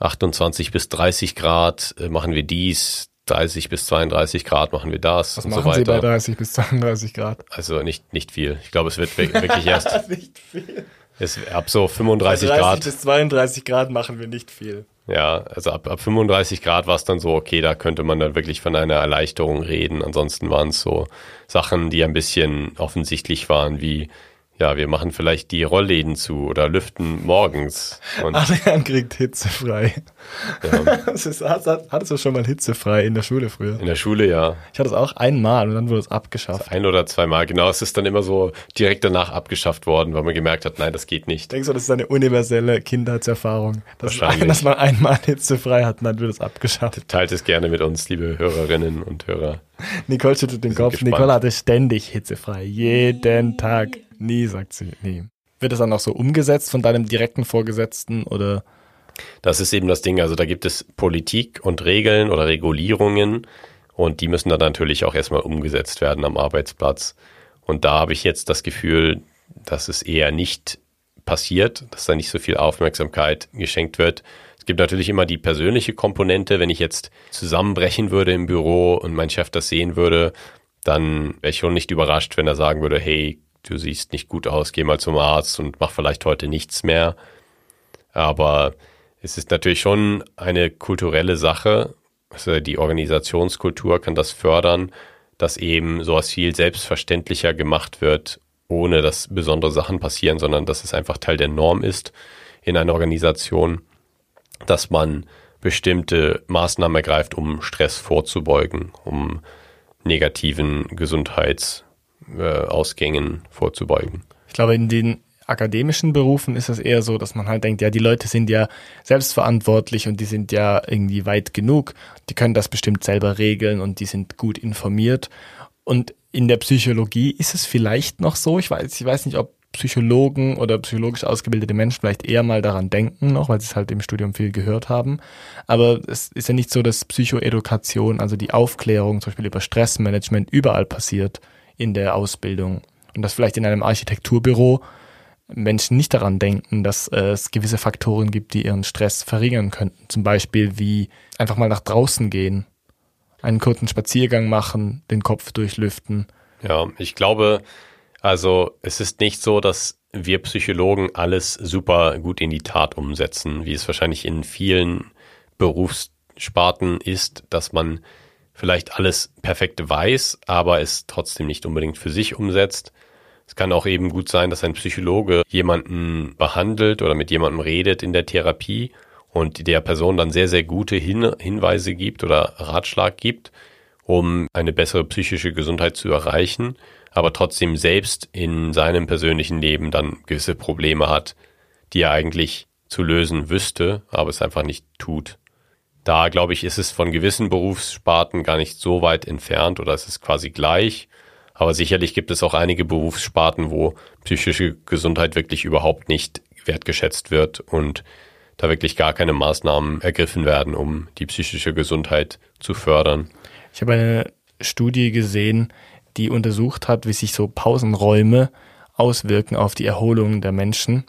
28 bis 30 Grad äh, machen wir dies, 30 bis 32 Grad machen wir das Was und machen so weiter. Sie bei 30 bis 32 Grad? Also nicht, nicht viel. Ich glaube, es wird wir- wirklich erst <laughs> nicht viel. es, ab so 35 30 Grad. bis 32 Grad machen wir nicht viel. Ja, also ab, ab 35 Grad war es dann so, okay, da könnte man dann wirklich von einer Erleichterung reden. Ansonsten waren es so Sachen, die ein bisschen offensichtlich waren, wie ja, wir machen vielleicht die Rollläden zu oder lüften morgens. Und Adrian kriegt hitzefrei. ja, <laughs> Das ist, hattest du schon mal hitzefrei in der Schule früher? in der Schule ja Ich hatte es auch einmal und dann wurde es abgeschafft. ein oder zweimal. Genau, es ist dann immer so direkt danach abgeschafft worden, weil man gemerkt hat, nein, das geht nicht. Denkst du, das ist eine universelle Kindheitserfahrung? Dass, Wahrscheinlich. dass man einmal hitzefrei hat und dann wird es abgeschafft. Teilt es gerne mit uns, liebe Hörerinnen und Hörer. Nicole schüttelt den Kopf. gespannt. Nicole hatte ständig hitzefrei. Jeden Tag. Nie, sagt sie. Nie. Wird das dann auch so umgesetzt von deinem direkten Vorgesetzten oder? Das ist eben das Ding. Also da gibt es Politik und Regeln oder Regulierungen und die müssen dann natürlich auch erstmal umgesetzt werden am Arbeitsplatz. Und da habe ich jetzt das Gefühl, dass es eher nicht passiert, dass da nicht so viel Aufmerksamkeit geschenkt wird. Es gibt natürlich immer die persönliche Komponente. Wenn ich jetzt zusammenbrechen würde im Büro und mein Chef das sehen würde, dann wäre ich schon nicht überrascht, wenn er sagen würde, hey, du siehst nicht gut aus, geh mal zum Arzt und mach vielleicht heute nichts mehr. Aber es ist natürlich schon eine kulturelle Sache. Also die Organisationskultur kann das fördern, dass eben sowas viel selbstverständlicher gemacht wird, ohne dass besondere Sachen passieren, sondern dass es einfach Teil der Norm ist in einer Organisation, dass man bestimmte Maßnahmen ergreift, um Stress vorzubeugen, um negativen Gesundheitsausgängen vorzubeugen. Ich glaube, in den akademischen Berufen ist es eher so, dass man halt denkt, ja, die Leute sind ja selbstverantwortlich und die sind ja irgendwie weit genug. Die können das bestimmt selber regeln und die sind gut informiert. Und in der Psychologie ist es vielleicht noch so. Ich weiß, ich weiß nicht, ob Psychologen oder psychologisch ausgebildete Menschen vielleicht eher mal daran denken noch, weil sie es halt im Studium viel gehört haben. Aber es ist ja nicht so, dass Psychoedukation, also die Aufklärung zum Beispiel über Stressmanagement überall passiert in der Ausbildung. Und dass vielleicht in einem Architekturbüro Menschen nicht daran denken, dass äh, es gewisse Faktoren gibt, die ihren Stress verringern könnten. Zum Beispiel wie einfach mal nach draußen gehen, einen kurzen Spaziergang machen, den Kopf durchlüften. Ja, ich glaube, also es ist nicht so, dass wir Psychologen alles super gut in die Tat umsetzen, wie es wahrscheinlich in vielen Berufssparten ist, dass man vielleicht alles perfekt weiß, aber es trotzdem nicht unbedingt für sich umsetzt. Es kann auch eben gut sein, dass ein Psychologe jemanden behandelt oder mit jemandem redet in der Therapie und der Person dann sehr, sehr gute Hin Hinweise gibt oder Ratschlag gibt, um eine bessere psychische Gesundheit zu erreichen, aber trotzdem selbst in seinem persönlichen Leben dann gewisse Probleme hat, die er eigentlich zu lösen wüsste, aber es einfach nicht tut. Da glaube ich, ist es von gewissen Berufssparten gar nicht so weit entfernt oder es ist quasi gleich. Aber sicherlich gibt es auch einige Berufssparten, wo psychische Gesundheit wirklich überhaupt nicht wertgeschätzt wird und da wirklich gar keine Maßnahmen ergriffen werden, um die psychische Gesundheit zu fördern. Ich habe eine Studie gesehen, die untersucht hat, wie sich so Pausenräume auswirken auf die Erholung der Menschen.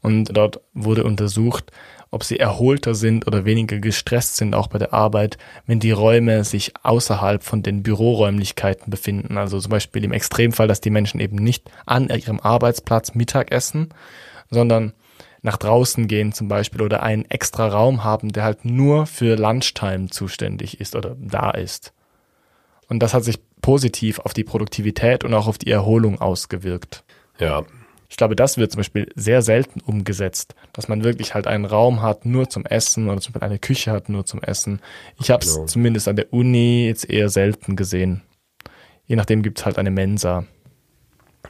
Und dort wurde untersucht, ob sie erholter sind oder weniger gestresst sind, auch bei der Arbeit, wenn die Räume sich außerhalb von den Büroräumlichkeiten befinden. Also zum Beispiel im Extremfall, dass die Menschen eben nicht an ihrem Arbeitsplatz Mittag essen, sondern nach draußen gehen zum Beispiel oder einen extra Raum haben, der halt nur für Lunchtime zuständig ist oder da ist. Und das hat sich positiv auf die Produktivität und auch auf die Erholung ausgewirkt. Ja, Ich glaube, das wird zum Beispiel sehr selten umgesetzt, dass man wirklich halt einen Raum hat nur zum Essen oder zum Beispiel eine Küche hat nur zum Essen. Ich habe es Genau. zumindest an der Uni jetzt eher selten gesehen. Je nachdem gibt es halt eine Mensa.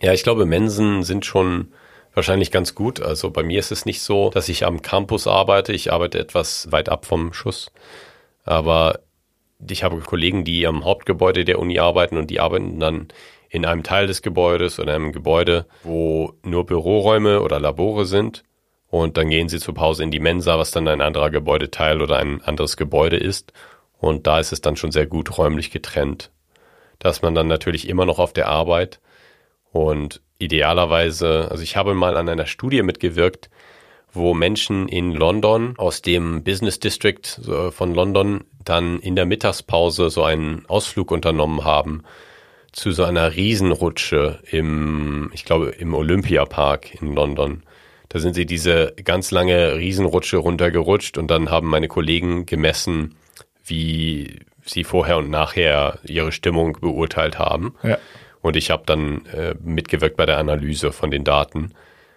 Ja, ich glaube, Mensen sind schon wahrscheinlich ganz gut. Also bei mir ist es nicht so, dass ich am Campus arbeite. Ich arbeite etwas weit ab vom Schuss. Aber ich habe Kollegen, die am Hauptgebäude der Uni arbeiten und die arbeiten dann in einem Teil des Gebäudes oder einem Gebäude, wo nur Büroräume oder Labore sind. Und dann gehen sie zur Pause in die Mensa, was dann ein anderer Gebäudeteil oder ein anderes Gebäude ist. Und da ist es dann schon sehr gut räumlich getrennt. Da ist man dann natürlich immer noch auf der Arbeit. Und idealerweise, also ich habe mal an einer Studie mitgewirkt, wo Menschen in London aus dem Business District von London dann in der Mittagspause so einen Ausflug unternommen haben zu so einer Riesenrutsche im, ich glaube, im Olympiapark in London. Da sind sie diese ganz lange Riesenrutsche runtergerutscht und dann haben meine Kollegen gemessen, wie sie vorher und nachher ihre Stimmung beurteilt haben. Ja. Und ich habe dann äh, mitgewirkt bei der Analyse von den Daten.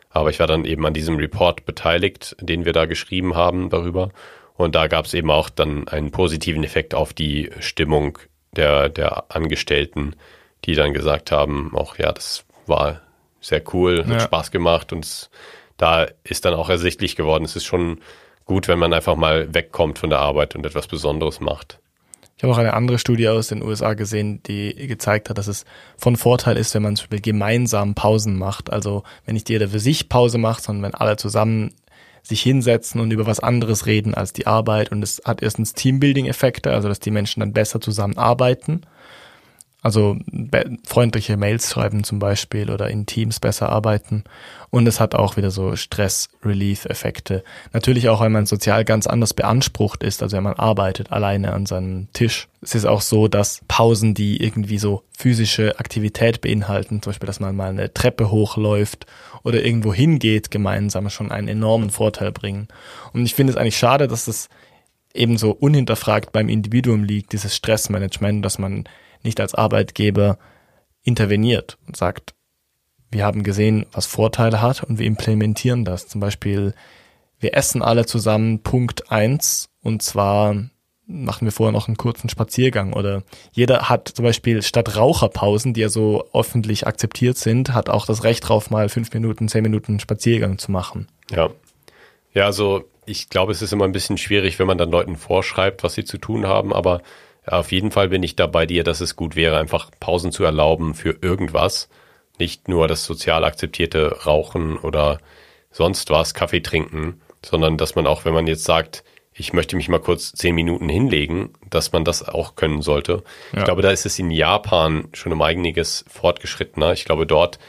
Aber ich war dann eben an diesem Report beteiligt, den wir da geschrieben haben darüber. Und da gab es eben auch dann einen positiven Effekt auf die Stimmung der, der Angestellten, die dann gesagt haben, auch ja, das war sehr cool, hat ja. Spaß gemacht und es, da ist dann auch ersichtlich geworden, es ist schon gut, wenn man einfach mal wegkommt von der Arbeit und etwas Besonderes macht. Ich habe auch eine andere Studie aus den USA gesehen, die gezeigt hat, dass es von Vorteil ist, wenn man zum Beispiel gemeinsam Pausen macht. Also wenn nicht jeder für sich Pause macht, sondern wenn alle zusammen sich hinsetzen und über was anderes reden als die Arbeit. Und es hat erstens Teambuilding-Effekte, also dass die Menschen dann besser zusammenarbeiten. Also freundliche Mails schreiben zum Beispiel oder in Teams besser arbeiten. Und es hat auch wieder so Stress-Relief-Effekte. Natürlich auch, weil man sozial ganz anders beansprucht ist, also wenn man arbeitet alleine an seinem Tisch. Es ist auch so, dass Pausen, die irgendwie so physische Aktivität beinhalten, zum Beispiel, dass man mal eine Treppe hochläuft oder irgendwo hingeht, gemeinsam schon einen enormen Vorteil bringen. Und ich finde es eigentlich schade, dass das ebenso unhinterfragt beim Individuum liegt, dieses Stressmanagement, dass man nicht als Arbeitgeber interveniert und sagt, wir haben gesehen, was Vorteile hat und wir implementieren das. Zum Beispiel, wir essen alle zusammen Punkt eins und zwar machen wir vorher noch einen kurzen Spaziergang oder jeder hat zum Beispiel statt Raucherpausen, die ja so öffentlich akzeptiert sind, hat auch das Recht drauf, mal fünf Minuten, zehn Minuten Spaziergang zu machen. Ja. Ja, also ich glaube, es ist immer ein bisschen schwierig, wenn man dann Leuten vorschreibt, was sie zu tun haben, aber auf jeden Fall bin ich da bei dir, dass es gut wäre, einfach Pausen zu erlauben für irgendwas. Nicht nur das sozial akzeptierte Rauchen oder sonst was, Kaffee trinken, sondern dass man auch, wenn man jetzt sagt, ich möchte mich mal kurz zehn Minuten hinlegen, dass man das auch können sollte. Ja. Ich glaube, da ist es in Japan schon um einiges fortgeschrittener. Ich glaube, dort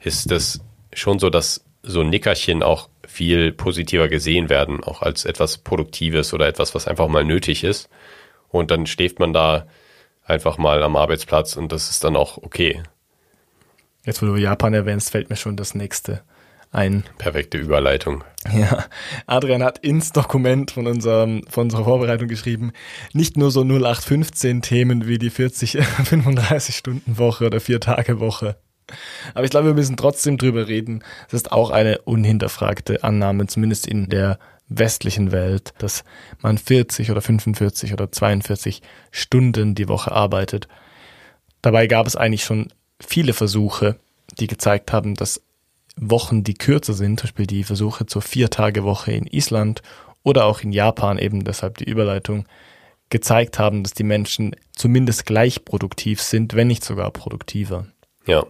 ist es schon so, dass so Nickerchen auch viel positiver gesehen werden, auch als etwas Produktives oder etwas, was einfach mal nötig ist. Und dann schläft man da einfach mal am Arbeitsplatz und das ist dann auch okay. Jetzt, wo du Japan erwähnst, fällt mir schon das nächste ein. Perfekte Überleitung. Ja, Adrian hat ins Dokument von, unserem, von unserer Vorbereitung geschrieben, nicht nur so 0815 Themen wie die 40, 35 <laughs> Stunden Woche oder 4 Tage Woche. Aber ich glaube, wir müssen trotzdem drüber reden. Es ist auch eine unhinterfragte Annahme, zumindest in der westlichen Welt, dass man 40 oder 45 oder 42 Stunden die Woche arbeitet. Dabei gab es eigentlich schon viele Versuche, die gezeigt haben, dass Wochen, die kürzer sind, zum Beispiel die Versuche zur Vier-Tage-Woche in Island oder auch in Japan, eben deshalb die Überleitung, gezeigt haben, dass die Menschen zumindest gleich produktiv sind, wenn nicht sogar produktiver. Ja,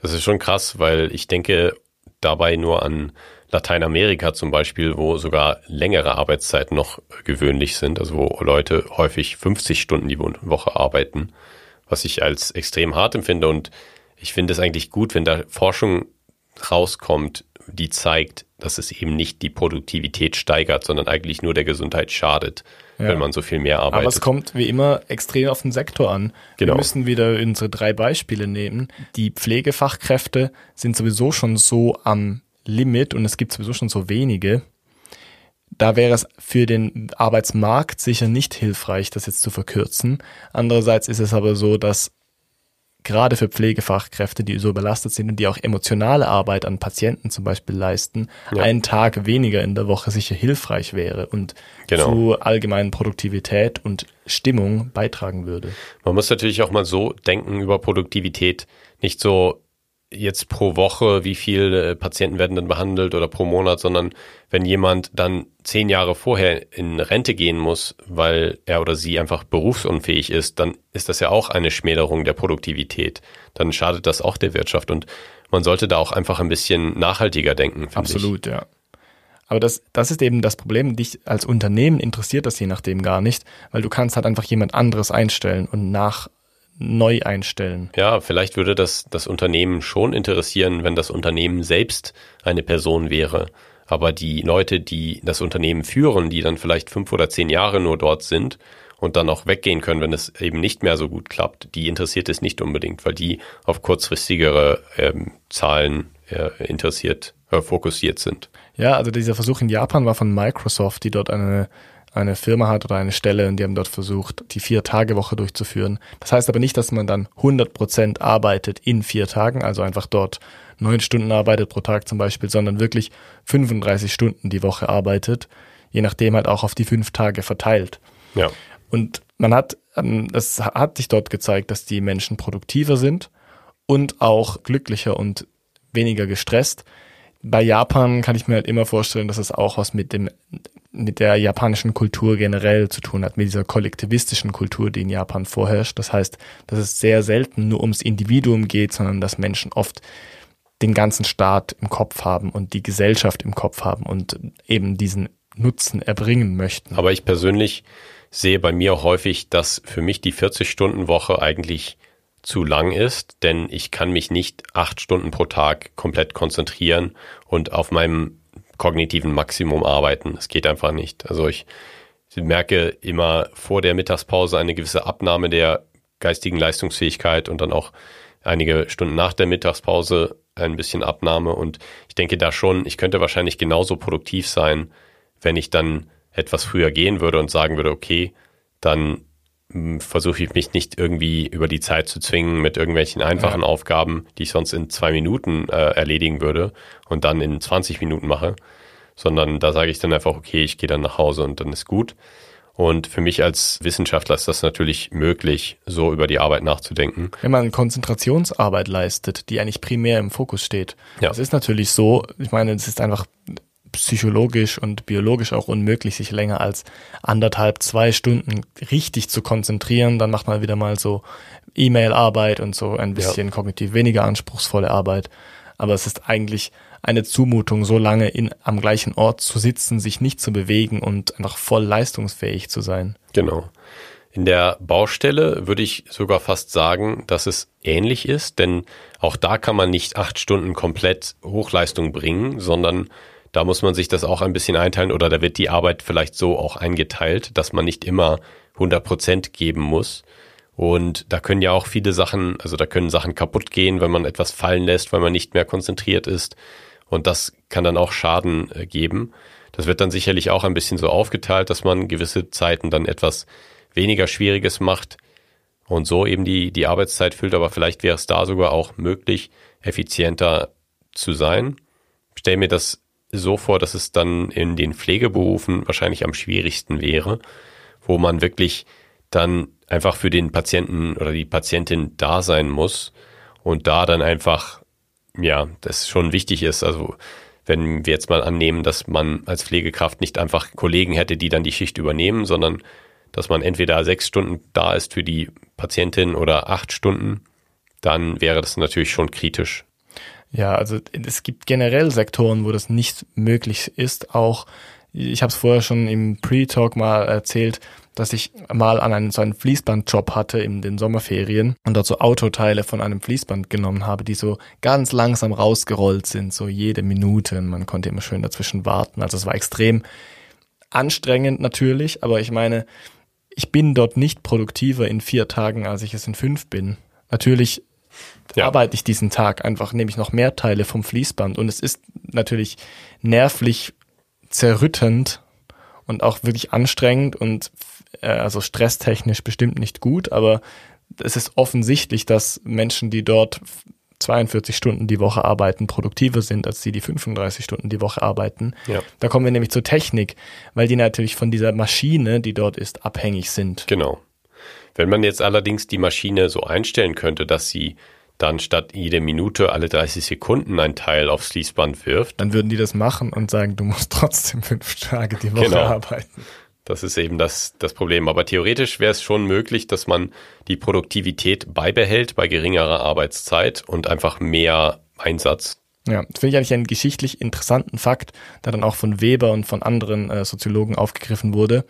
das ist schon krass, weil ich denke dabei nur an Lateinamerika zum Beispiel, wo sogar längere Arbeitszeiten noch gewöhnlich sind, also wo Leute häufig 50 Stunden die Woche arbeiten, was ich als extrem hart empfinde. Und ich finde es eigentlich gut, wenn da Forschung rauskommt, die zeigt, dass es eben nicht die Produktivität steigert, sondern eigentlich nur der Gesundheit schadet, ja. wenn man so viel mehr arbeitet. Aber es kommt wie immer extrem auf den Sektor an. Genau. Wir müssen wieder unsere drei Beispiele nehmen. Die Pflegefachkräfte sind sowieso schon so am Limit und es gibt sowieso schon so wenige. Da wäre es für den Arbeitsmarkt sicher nicht hilfreich, das jetzt zu verkürzen. Andererseits ist es aber so, dass gerade für Pflegefachkräfte, die so überlastet sind und die auch emotionale Arbeit an Patienten zum Beispiel leisten, ja. ein Tag weniger in der Woche sicher hilfreich wäre und genau. zu allgemeinen Produktivität und Stimmung beitragen würde. Man muss natürlich auch mal so denken über Produktivität, nicht so jetzt pro Woche, wie viele äh, Patienten werden dann behandelt oder pro Monat, sondern wenn jemand dann zehn Jahre vorher in Rente gehen muss, weil er oder sie einfach berufsunfähig ist, dann ist das ja auch eine Schmälerung der Produktivität. Dann schadet das auch der Wirtschaft und man sollte da auch einfach ein bisschen nachhaltiger denken. Absolut, ich. ja. Aber das, das ist eben das Problem. Dich als Unternehmen interessiert das je nachdem gar nicht, weil du kannst halt einfach jemand anderes einstellen und nach neu einstellen. Ja, vielleicht würde das das Unternehmen schon interessieren, wenn das Unternehmen selbst eine Person wäre. Aber die Leute, die das Unternehmen führen, die dann vielleicht fünf oder zehn Jahre nur dort sind und dann auch weggehen können, wenn es eben nicht mehr so gut klappt, die interessiert es nicht unbedingt, weil die auf kurzfristigere ähm, Zahlen äh, interessiert, äh, fokussiert sind. Ja, also dieser Versuch in Japan war von Microsoft, die dort eine eine Firma hat oder eine Stelle und die haben dort versucht, die Vier-Tage-Woche durchzuführen. Das heißt aber nicht, dass man dann 100 Prozent arbeitet in vier Tagen, also einfach dort neun Stunden arbeitet pro Tag zum Beispiel, sondern wirklich 35 Stunden die Woche arbeitet, je nachdem halt auch auf die fünf Tage verteilt. Ja. Und man hat, ähm, das hat sich dort gezeigt, dass die Menschen produktiver sind und auch glücklicher und weniger gestresst. Bei Japan kann ich mir halt immer vorstellen, dass es auch was mit dem mit der japanischen Kultur generell zu tun hat, mit dieser kollektivistischen Kultur, die in Japan vorherrscht. Das heißt, dass es sehr selten nur ums Individuum geht, sondern dass Menschen oft den ganzen Staat im Kopf haben und die Gesellschaft im Kopf haben und eben diesen Nutzen erbringen möchten. Aber ich persönlich sehe bei mir auch häufig, dass für mich die 40-Stunden-Woche eigentlich zu lang ist, denn ich kann mich nicht acht Stunden pro Tag komplett konzentrieren und auf meinem kognitiven Maximum arbeiten. Es geht einfach nicht. Also ich merke immer vor der Mittagspause eine gewisse Abnahme der geistigen Leistungsfähigkeit und dann auch einige Stunden nach der Mittagspause ein bisschen Abnahme. Und ich denke da schon, ich könnte wahrscheinlich genauso produktiv sein, wenn ich dann etwas früher gehen würde und sagen würde, okay, dann versuche ich mich nicht irgendwie über die Zeit zu zwingen mit irgendwelchen einfachen ja. Aufgaben, die ich sonst in zwei Minuten äh, erledigen würde und dann in 20 Minuten mache, sondern da sage ich dann einfach, okay, ich gehe dann nach Hause und dann ist gut. Und für mich als Wissenschaftler ist das natürlich möglich, so über die Arbeit nachzudenken. Wenn man Konzentrationsarbeit leistet, die eigentlich primär im Fokus steht. Ja. Es ist natürlich so, ich meine, es ist einfach psychologisch und biologisch auch unmöglich, sich länger als anderthalb, zwei Stunden richtig zu konzentrieren. Dann macht man wieder mal so E-Mail-Arbeit und so ein bisschen ja. kognitiv weniger anspruchsvolle Arbeit. Aber es ist eigentlich eine Zumutung, so lange in, am gleichen Ort zu sitzen, sich nicht zu bewegen und einfach voll leistungsfähig zu sein. Genau. In der Baustelle würde ich sogar fast sagen, dass es ähnlich ist, denn auch da kann man nicht acht Stunden komplett Hochleistung bringen, sondern da muss man sich das auch ein bisschen einteilen oder da wird die Arbeit vielleicht so auch eingeteilt, dass man nicht immer 100 Prozent geben muss. Und da können ja auch viele Sachen, also da können Sachen kaputt gehen, wenn man etwas fallen lässt, weil man nicht mehr konzentriert ist. Und das kann dann auch Schaden äh, geben. Das wird dann sicherlich auch ein bisschen so aufgeteilt, dass man gewisse Zeiten dann etwas weniger Schwieriges macht und so eben die, die Arbeitszeit füllt. Aber vielleicht wäre es da sogar auch möglich, effizienter zu sein. stell mir das so vor, dass es dann in den Pflegeberufen wahrscheinlich am schwierigsten wäre, wo man wirklich dann einfach für den Patienten oder die Patientin da sein muss und da dann einfach, ja, das schon wichtig ist. Also wenn wir jetzt mal annehmen, dass man als Pflegekraft nicht einfach Kollegen hätte, die dann die Schicht übernehmen, sondern dass man entweder sechs Stunden da ist für die Patientin oder acht Stunden, dann wäre das natürlich schon kritisch. Ja, also es gibt generell Sektoren, wo das nicht möglich ist. Auch, ich habe es vorher schon im Pre-Talk mal erzählt, dass ich mal an einen so einen Fließbandjob hatte in den Sommerferien und dort so Autoteile von einem Fließband genommen habe, die so ganz langsam rausgerollt sind, so jede Minute. Man konnte immer schön dazwischen warten. Also es war extrem anstrengend natürlich, aber ich meine, ich bin dort nicht produktiver in vier Tagen, als ich es in fünf bin. Natürlich ja. arbeite ich diesen Tag einfach, nehme ich noch mehr Teile vom Fließband und es ist natürlich nervlich zerrüttend und auch wirklich anstrengend und äh, also stresstechnisch bestimmt nicht gut, aber es ist offensichtlich, dass Menschen, die dort 42 Stunden die Woche arbeiten, produktiver sind als die, die 35 Stunden die Woche arbeiten. Ja. Da kommen wir nämlich zur Technik, weil die natürlich von dieser Maschine, die dort ist, abhängig sind. Genau. Wenn man jetzt allerdings die Maschine so einstellen könnte, dass sie dann statt jede Minute alle 30 Sekunden ein Teil aufs Fließband wirft. Dann würden die das machen und sagen, du musst trotzdem fünf Tage die Woche genau. arbeiten. Das ist eben das, das Problem. Aber theoretisch wäre es schon möglich, dass man die Produktivität beibehält bei geringerer Arbeitszeit und einfach mehr Einsatz. Ja, das finde ich eigentlich einen geschichtlich interessanten Fakt, der dann auch von Weber und von anderen äh, Soziologen aufgegriffen wurde.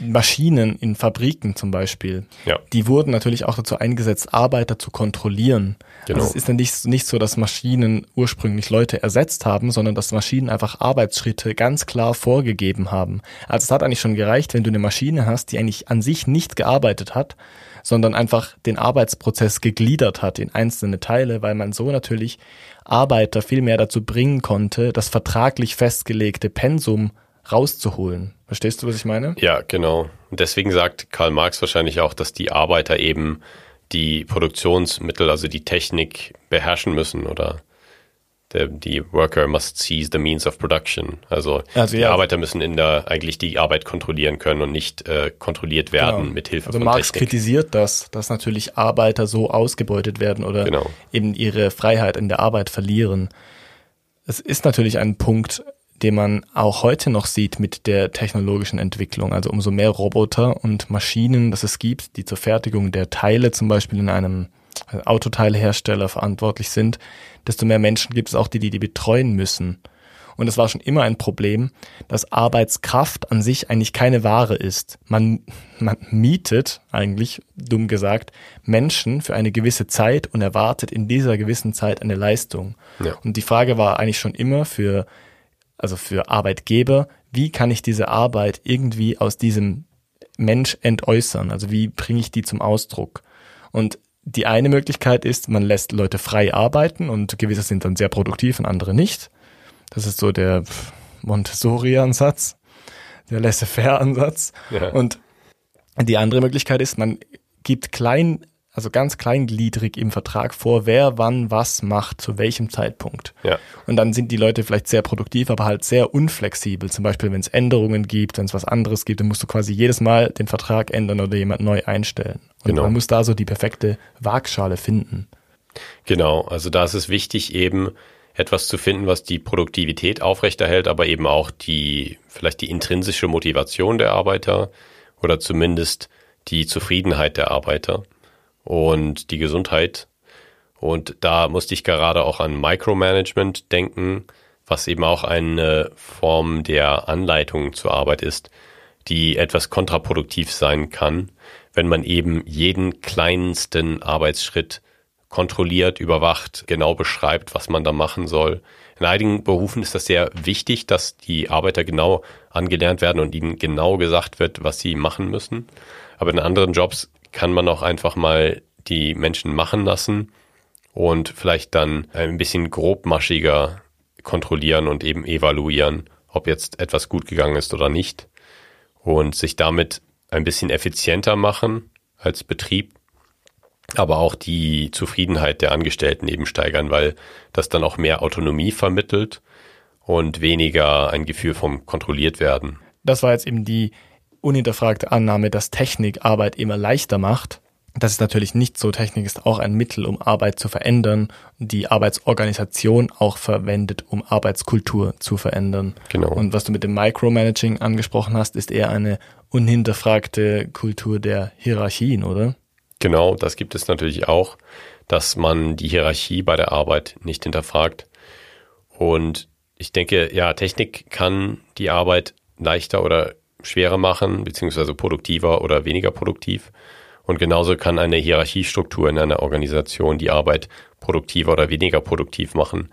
Maschinen in Fabriken zum Beispiel, Ja. die wurden natürlich auch dazu eingesetzt, Arbeiter zu kontrollieren. Genau. Also es ist dann nicht, nicht so, dass Maschinen ursprünglich Leute ersetzt haben, sondern dass Maschinen einfach Arbeitsschritte ganz klar vorgegeben haben. Also es hat eigentlich schon gereicht, wenn du eine Maschine hast, die eigentlich an sich nicht gearbeitet hat, sondern einfach den Arbeitsprozess gegliedert hat in einzelne Teile, weil man so natürlich Arbeiter viel mehr dazu bringen konnte, das vertraglich festgelegte Pensum rauszuholen. Verstehst du, was ich meine? Ja, genau. Und deswegen sagt Karl Marx wahrscheinlich auch, dass die Arbeiter eben die Produktionsmittel, also die Technik beherrschen müssen oder der, die Worker must seize the means of production. Also, Also die ja. Arbeiter müssen in der eigentlich die Arbeit kontrollieren können und nicht äh, kontrolliert werden Genau. mit Hilfe Also von Marx Technik. kritisiert das, dass natürlich Arbeiter so ausgebeutet werden oder Genau. eben ihre Freiheit in der Arbeit verlieren. Es ist natürlich ein Punkt, den man auch heute noch sieht mit der technologischen Entwicklung. Also umso mehr Roboter und Maschinen, dass es gibt, die zur Fertigung der Teile zum Beispiel in einem Autoteilehersteller verantwortlich sind, desto mehr Menschen gibt es auch, die die, die betreuen müssen. Und es war schon immer ein Problem, dass Arbeitskraft an sich eigentlich keine Ware ist. Man, man mietet eigentlich, dumm gesagt, Menschen für eine gewisse Zeit und erwartet in dieser gewissen Zeit eine Leistung. Ja. Und die Frage war eigentlich schon immer für, also für Arbeitgeber, wie kann ich diese Arbeit irgendwie aus diesem Mensch entäußern? Also wie bringe ich die zum Ausdruck? Und die eine Möglichkeit ist, man lässt Leute frei arbeiten und gewisse sind dann sehr produktiv und andere nicht. Das ist so der Montessori-Ansatz, der Laissez-faire-Ansatz. Ja. Und die andere Möglichkeit ist, man gibt klein, also ganz kleingliedrig im Vertrag vor, wer wann was macht, zu welchem Zeitpunkt. Ja. Und dann sind die Leute vielleicht sehr produktiv, aber halt sehr unflexibel. Zum Beispiel, wenn es Änderungen gibt, wenn es was anderes gibt, dann musst du quasi jedes Mal den Vertrag ändern oder jemand neu einstellen. Und Genau. man muss da so die perfekte Waagschale finden. Genau, also da ist es wichtig, eben etwas zu finden, was die Produktivität aufrechterhält, aber eben auch die, vielleicht die intrinsische Motivation der Arbeiter oder zumindest die Zufriedenheit der Arbeiter und die Gesundheit. Und da musste ich gerade auch an Micromanagement denken, was eben auch eine Form der Anleitung zur Arbeit ist, die etwas kontraproduktiv sein kann, wenn man eben jeden kleinsten Arbeitsschritt kontrolliert, überwacht, genau beschreibt, was man da machen soll. In einigen Berufen ist das sehr wichtig, dass die Arbeiter genau angelernt werden und ihnen genau gesagt wird, was sie machen müssen. Aber in anderen Jobs kann man auch einfach mal die Menschen machen lassen und vielleicht dann ein bisschen grobmaschiger kontrollieren und eben evaluieren, ob jetzt etwas gut gegangen ist oder nicht und sich damit ein bisschen effizienter machen als Betrieb, aber auch die Zufriedenheit der Angestellten eben steigern, weil das dann auch mehr Autonomie vermittelt und weniger ein Gefühl vom kontrollitt werden. Das war jetzt eben die unhinterfragte Annahme, dass Technik Arbeit immer leichter macht. Das ist natürlich nicht so. Technik ist auch ein Mittel, um Arbeit zu verändern, die Arbeitsorganisation auch verwendet, um Arbeitskultur zu verändern. Genau. Und was du mit dem Micromanaging angesprochen hast, ist eher eine unhinterfragte Kultur der Hierarchien, oder? Genau, das gibt es natürlich auch, dass man die Hierarchie bei der Arbeit nicht hinterfragt. Und ich denke, ja, Technik kann die Arbeit leichter oder schwerer machen, beziehungsweise produktiver oder weniger produktiv. Und genauso kann eine Hierarchiestruktur in einer Organisation die Arbeit produktiver oder weniger produktiv machen,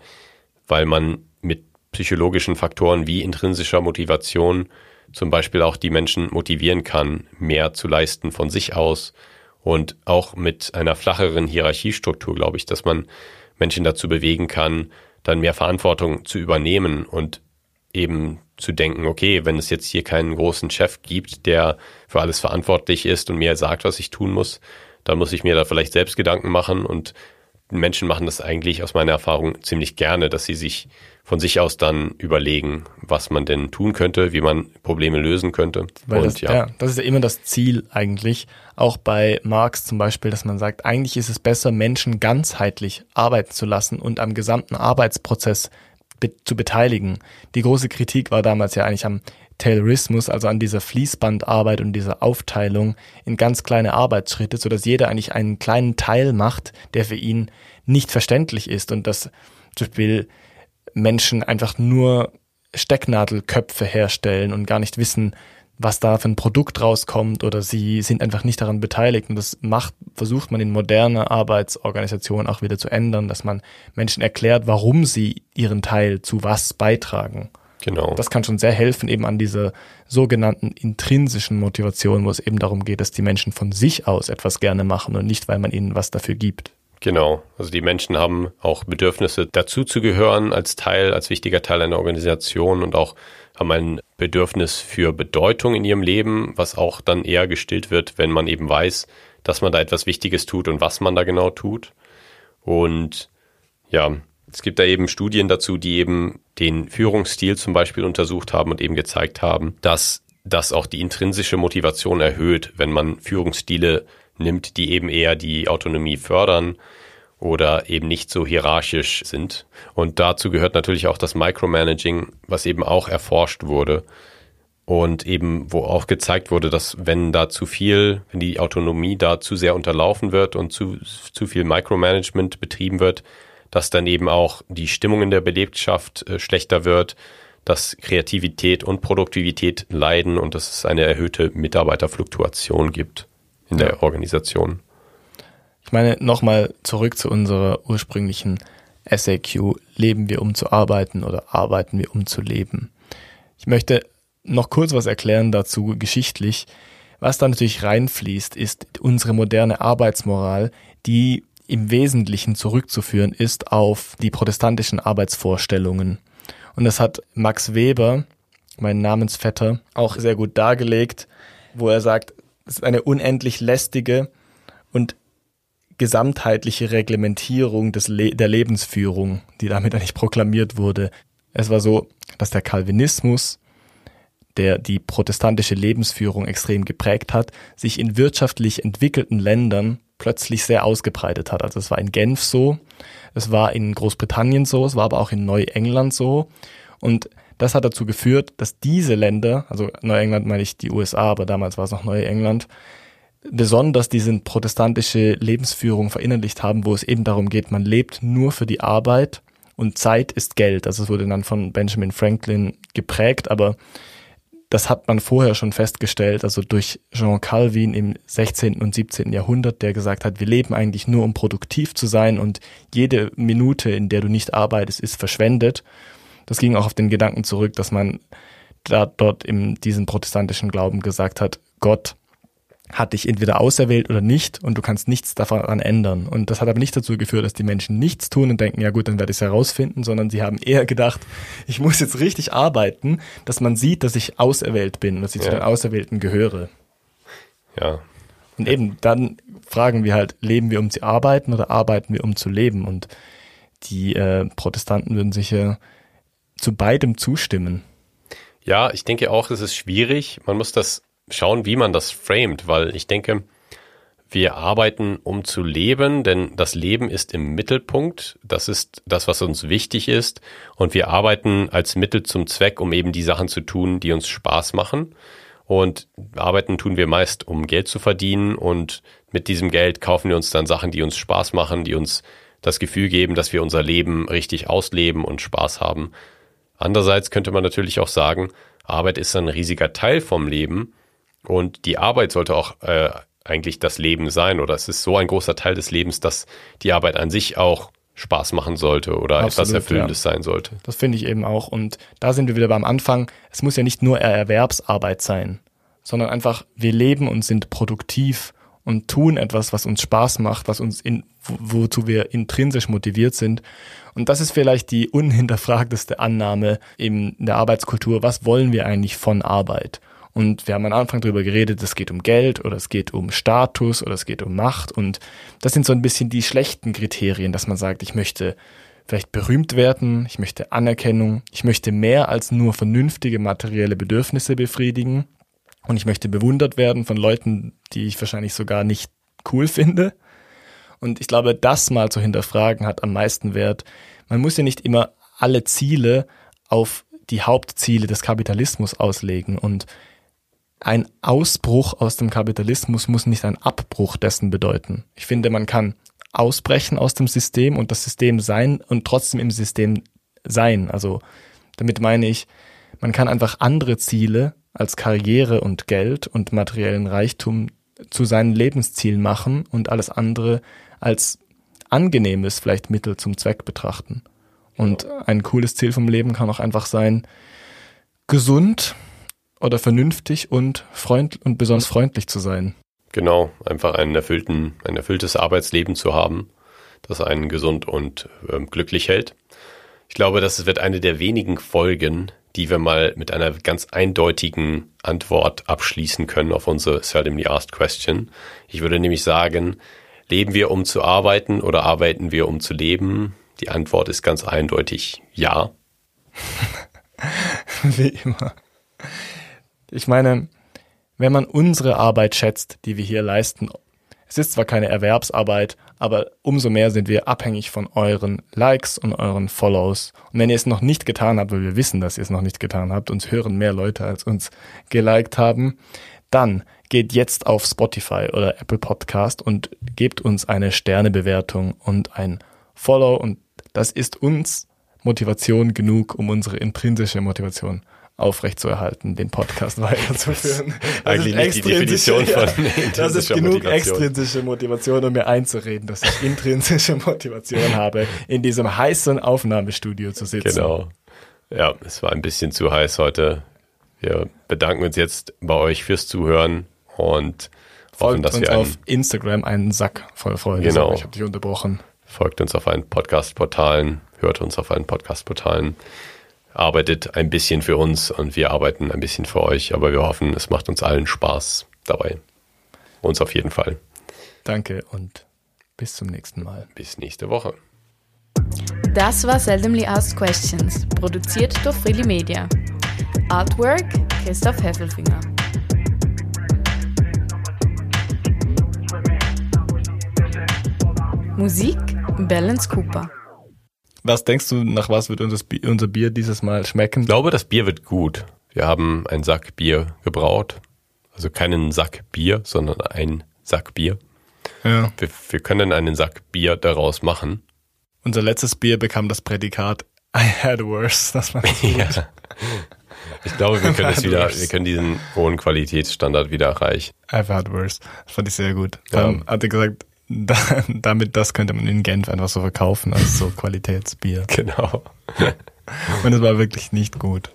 weil man mit psychologischen Faktoren wie intrinsischer Motivation zum Beispiel auch die Menschen motivieren kann, mehr zu leisten von sich aus. Und auch mit einer flacheren Hierarchiestruktur glaube ich, dass man Menschen dazu bewegen kann, dann mehr Verantwortung zu übernehmen und eben zu denken, okay, wenn es jetzt hier keinen großen Chef gibt, der für alles verantwortlich ist und mir sagt, was ich tun muss, dann muss ich mir da vielleicht selbst Gedanken machen und Menschen machen das eigentlich aus meiner Erfahrung ziemlich gerne, dass sie sich von sich aus dann überlegen, was man denn tun könnte, wie man Probleme lösen könnte. Weil und das, ja. das ist ja immer das Ziel eigentlich, auch bei Marx zum Beispiel, dass man sagt, eigentlich ist es besser, Menschen ganzheitlich arbeiten zu lassen und am gesamten Arbeitsprozess be zu beteiligen. Die große Kritik war damals ja eigentlich am Taylorismus, also an dieser Fließbandarbeit und dieser Aufteilung in ganz kleine Arbeitsschritte, so dass jeder eigentlich einen kleinen Teil macht, der für ihn nicht verständlich ist und dass zum Beispiel Menschen einfach nur Stecknadelköpfe herstellen und gar nicht wissen, was da für ein Produkt rauskommt oder sie sind einfach nicht daran beteiligt. Und das macht, versucht man in moderner Arbeitsorganisation auch wieder zu ändern, dass man Menschen erklärt, warum sie ihren Teil zu was beitragen. Genau. Das kann schon sehr helfen, eben an dieser sogenannten intrinsischen Motivation, wo es eben darum geht, dass die Menschen von sich aus etwas gerne machen und nicht, weil man ihnen was dafür gibt. Genau. Also die Menschen haben auch Bedürfnisse dazu zu gehören als Teil, als wichtiger Teil einer Organisation und auch haben ein Bedürfnis für Bedeutung in ihrem Leben, was auch dann eher gestillt wird, wenn man eben weiß, dass man da etwas Wichtiges tut und was man da genau tut. Und ja, es gibt da eben Studien dazu, die eben den Führungsstil zum Beispiel untersucht haben und eben gezeigt haben, dass das auch die intrinsische Motivation erhöht, wenn man Führungsstile nimmt, die eben eher die Autonomie fördern oder eben nicht so hierarchisch sind. Und dazu gehört natürlich auch das Micromanaging, was eben auch erforscht wurde und eben wo auch gezeigt wurde, dass wenn da zu viel, wenn die Autonomie da zu sehr unterlaufen wird und zu, zu viel Micromanagement betrieben wird, dass dann eben auch die Stimmung in der Belegschaft äh, schlechter wird, dass Kreativität und Produktivität leiden und dass es eine erhöhte Mitarbeiterfluktuation gibt in der Organisation. Ich meine, nochmal zurück zu unserer ursprünglichen SAQ. Leben wir, um zu arbeiten oder arbeiten wir, um zu leben? Ich möchte noch kurz was erklären dazu geschichtlich. Was da natürlich reinfließt, ist unsere moderne Arbeitsmoral, die im Wesentlichen zurückzuführen ist auf die protestantischen Arbeitsvorstellungen. Und das hat Max Weber, mein Namensvetter, auch sehr gut dargelegt, wo er sagt, es ist eine unendlich lästige und gesamtheitliche Reglementierung des Le der Lebensführung, die damit eigentlich proklamiert wurde. Es war so, dass der Calvinismus, der die protestantische Lebensführung extrem geprägt hat, sich in wirtschaftlich entwickelten Ländern plötzlich sehr ausgebreitet hat. Also es war in Genf so, es war in Großbritannien so, es war aber auch in Neuengland so. Und das hat dazu geführt, dass diese Länder, also Neuengland meine ich die USA, aber damals war es noch Neuengland, besonders diese protestantische Lebensführung verinnerlicht haben, wo es eben darum geht, man lebt nur für die Arbeit und Zeit ist Geld. Also es wurde dann von Benjamin Franklin geprägt, aber das hat man vorher schon festgestellt, also durch Jean Calvin im 16. und 17. Jahrhundert, der gesagt hat, wir leben eigentlich nur, um produktiv zu sein und jede Minute, in der du nicht arbeitest, ist verschwendet. Das ging auch auf den Gedanken zurück, dass man da dort in diesem protestantischen Glauben gesagt hat, Gott hat dich entweder auserwählt oder nicht und du kannst nichts daran ändern. Und das hat aber nicht dazu geführt, dass die Menschen nichts tun und denken, ja gut, dann werde ich es herausfinden, sondern sie haben eher gedacht, <laughs> ich muss jetzt richtig arbeiten, dass man sieht, dass ich auserwählt bin, dass ich ja. zu den Auserwählten gehöre. Ja. Und eben dann fragen wir halt, leben wir um zu arbeiten oder arbeiten wir um zu leben? Und die äh, Protestanten würden sicher zu beidem zustimmen. Ja, ich denke auch, es ist schwierig. Man muss das schauen, wie man das framet, weil ich denke, wir arbeiten, um zu leben, denn das Leben ist im Mittelpunkt. Das ist das, was uns wichtig ist. Und wir arbeiten als Mittel zum Zweck, um eben die Sachen zu tun, die uns Spaß machen. Und arbeiten tun wir meist, um Geld zu verdienen. Und mit diesem Geld kaufen wir uns dann Sachen, die uns Spaß machen, die uns das Gefühl geben, dass wir unser Leben richtig ausleben und Spaß haben. Andererseits könnte man natürlich auch sagen, Arbeit ist ein riesiger Teil vom Leben und die Arbeit sollte auch äh, eigentlich das Leben sein oder es ist so ein großer Teil des Lebens, dass die Arbeit an sich auch Spaß machen sollte oder Absolut, etwas Erfüllendes ja. sein sollte. Das finde ich eben auch. Und da sind wir wieder beim Anfang. Es muss ja nicht nur Erwerbsarbeit sein, sondern einfach, wir leben und sind produktiv und tun etwas, was uns Spaß macht, was uns in, wozu wir intrinsisch motiviert sind. Und das ist vielleicht die <laughs> unhinterfragteste Annahme in der Arbeitskultur. Was wollen wir eigentlich von Arbeit? Und wir haben am Anfang darüber geredet, es geht um Geld oder es geht um Status oder es geht um Macht. Und das sind so ein bisschen die schlechten Kriterien, dass man sagt, ich möchte vielleicht berühmt werden, ich möchte Anerkennung, ich möchte mehr als nur vernünftige materielle Bedürfnisse befriedigen und ich möchte bewundert werden von Leuten, die ich wahrscheinlich sogar nicht cool finde. Und ich glaube, das mal zu hinterfragen hat am meisten Wert. Man muss ja nicht immer alle Ziele auf die Hauptziele des Kapitalismus auslegen und ein Ausbruch aus dem Kapitalismus muss nicht ein Abbruch dessen bedeuten. Ich finde, man kann ausbrechen aus dem System und das System sein und trotzdem im System sein. Also damit meine ich, man kann einfach andere Ziele als Karriere und Geld und materiellen Reichtum zu seinen Lebenszielen machen und alles andere als angenehmes vielleicht Mittel zum Zweck betrachten. Und ein cooles Ziel vom Leben kann auch einfach sein, gesund oder vernünftig und freund und besonders freundlich zu sein. Genau, einfach einen erfüllten, ein erfülltes Arbeitsleben zu haben, das einen gesund und äh, glücklich hält. Ich glaube, das wird eine der wenigen Folgen, die wir mal mit einer ganz eindeutigen Antwort abschließen können auf unsere seldomly asked question. Ich würde nämlich sagen, leben wir um zu arbeiten oder arbeiten wir um zu leben? Die Antwort ist ganz eindeutig ja. <laughs> Wie immer. Ich meine, wenn man unsere Arbeit schätzt, die wir hier leisten, es ist zwar keine Erwerbsarbeit, aber umso mehr sind wir abhängig von euren Likes und euren Follows. Und wenn ihr es noch nicht getan habt, weil wir wissen, dass ihr es noch nicht getan habt, uns hören mehr Leute als uns geliked haben, dann geht jetzt auf Spotify oder Apple Podcast und gebt uns eine Sternebewertung und ein Follow und das ist uns Motivation genug, um unsere intrinsische Motivation aufrechtzuerhalten, den Podcast <laughs> weiterzuführen. Das Eigentlich nicht die Definition <laughs> von ja, Das ist genug Motivation. extrinsische Motivation, um mir einzureden, dass ich intrinsische <laughs> Motivation habe, in diesem heißen Aufnahmestudio zu sitzen. Genau. Ja, es war ein bisschen zu heiß heute. Wir bedanken uns jetzt bei euch fürs Zuhören und folgt hoffen, dass uns wir auf Instagram einen Sack voll Freude. Genau. Ich habe dich unterbrochen. Folgt uns auf allen Podcast-Portalen, hört uns auf allen Podcast-Portalen arbeitet ein bisschen für uns und wir arbeiten ein bisschen für euch, aber wir hoffen, es macht uns allen Spaß dabei. Uns auf jeden Fall. Danke und bis zum nächsten Mal. Bis nächste Woche. Das war Seldomly Asked Questions, produziert durch Freely Media. Artwork Christoph Heffelfinger. Musik Balance Cooper. Was denkst du, nach was wird unser Bier dieses Mal schmecken? Ich glaube, das Bier wird gut. Wir haben einen Sack Bier gebraut. Also keinen Sack Bier, sondern einen Sack Bier. Ja. Wir, wir können einen Sack Bier daraus machen. Unser letztes Bier bekam das Prädikat I had worse. Das war <laughs> gut. ja. Ich glaube, wir <laughs> können es wieder, wir können diesen hohen Qualitätsstandard wieder erreichen. I've had worse. Das fand ich sehr gut. Ja. Um, hat er gesagt, <laughs> da, damit das könnte man in Genf einfach so verkaufen als so Qualitätsbier. Genau. Und es war wirklich nicht gut.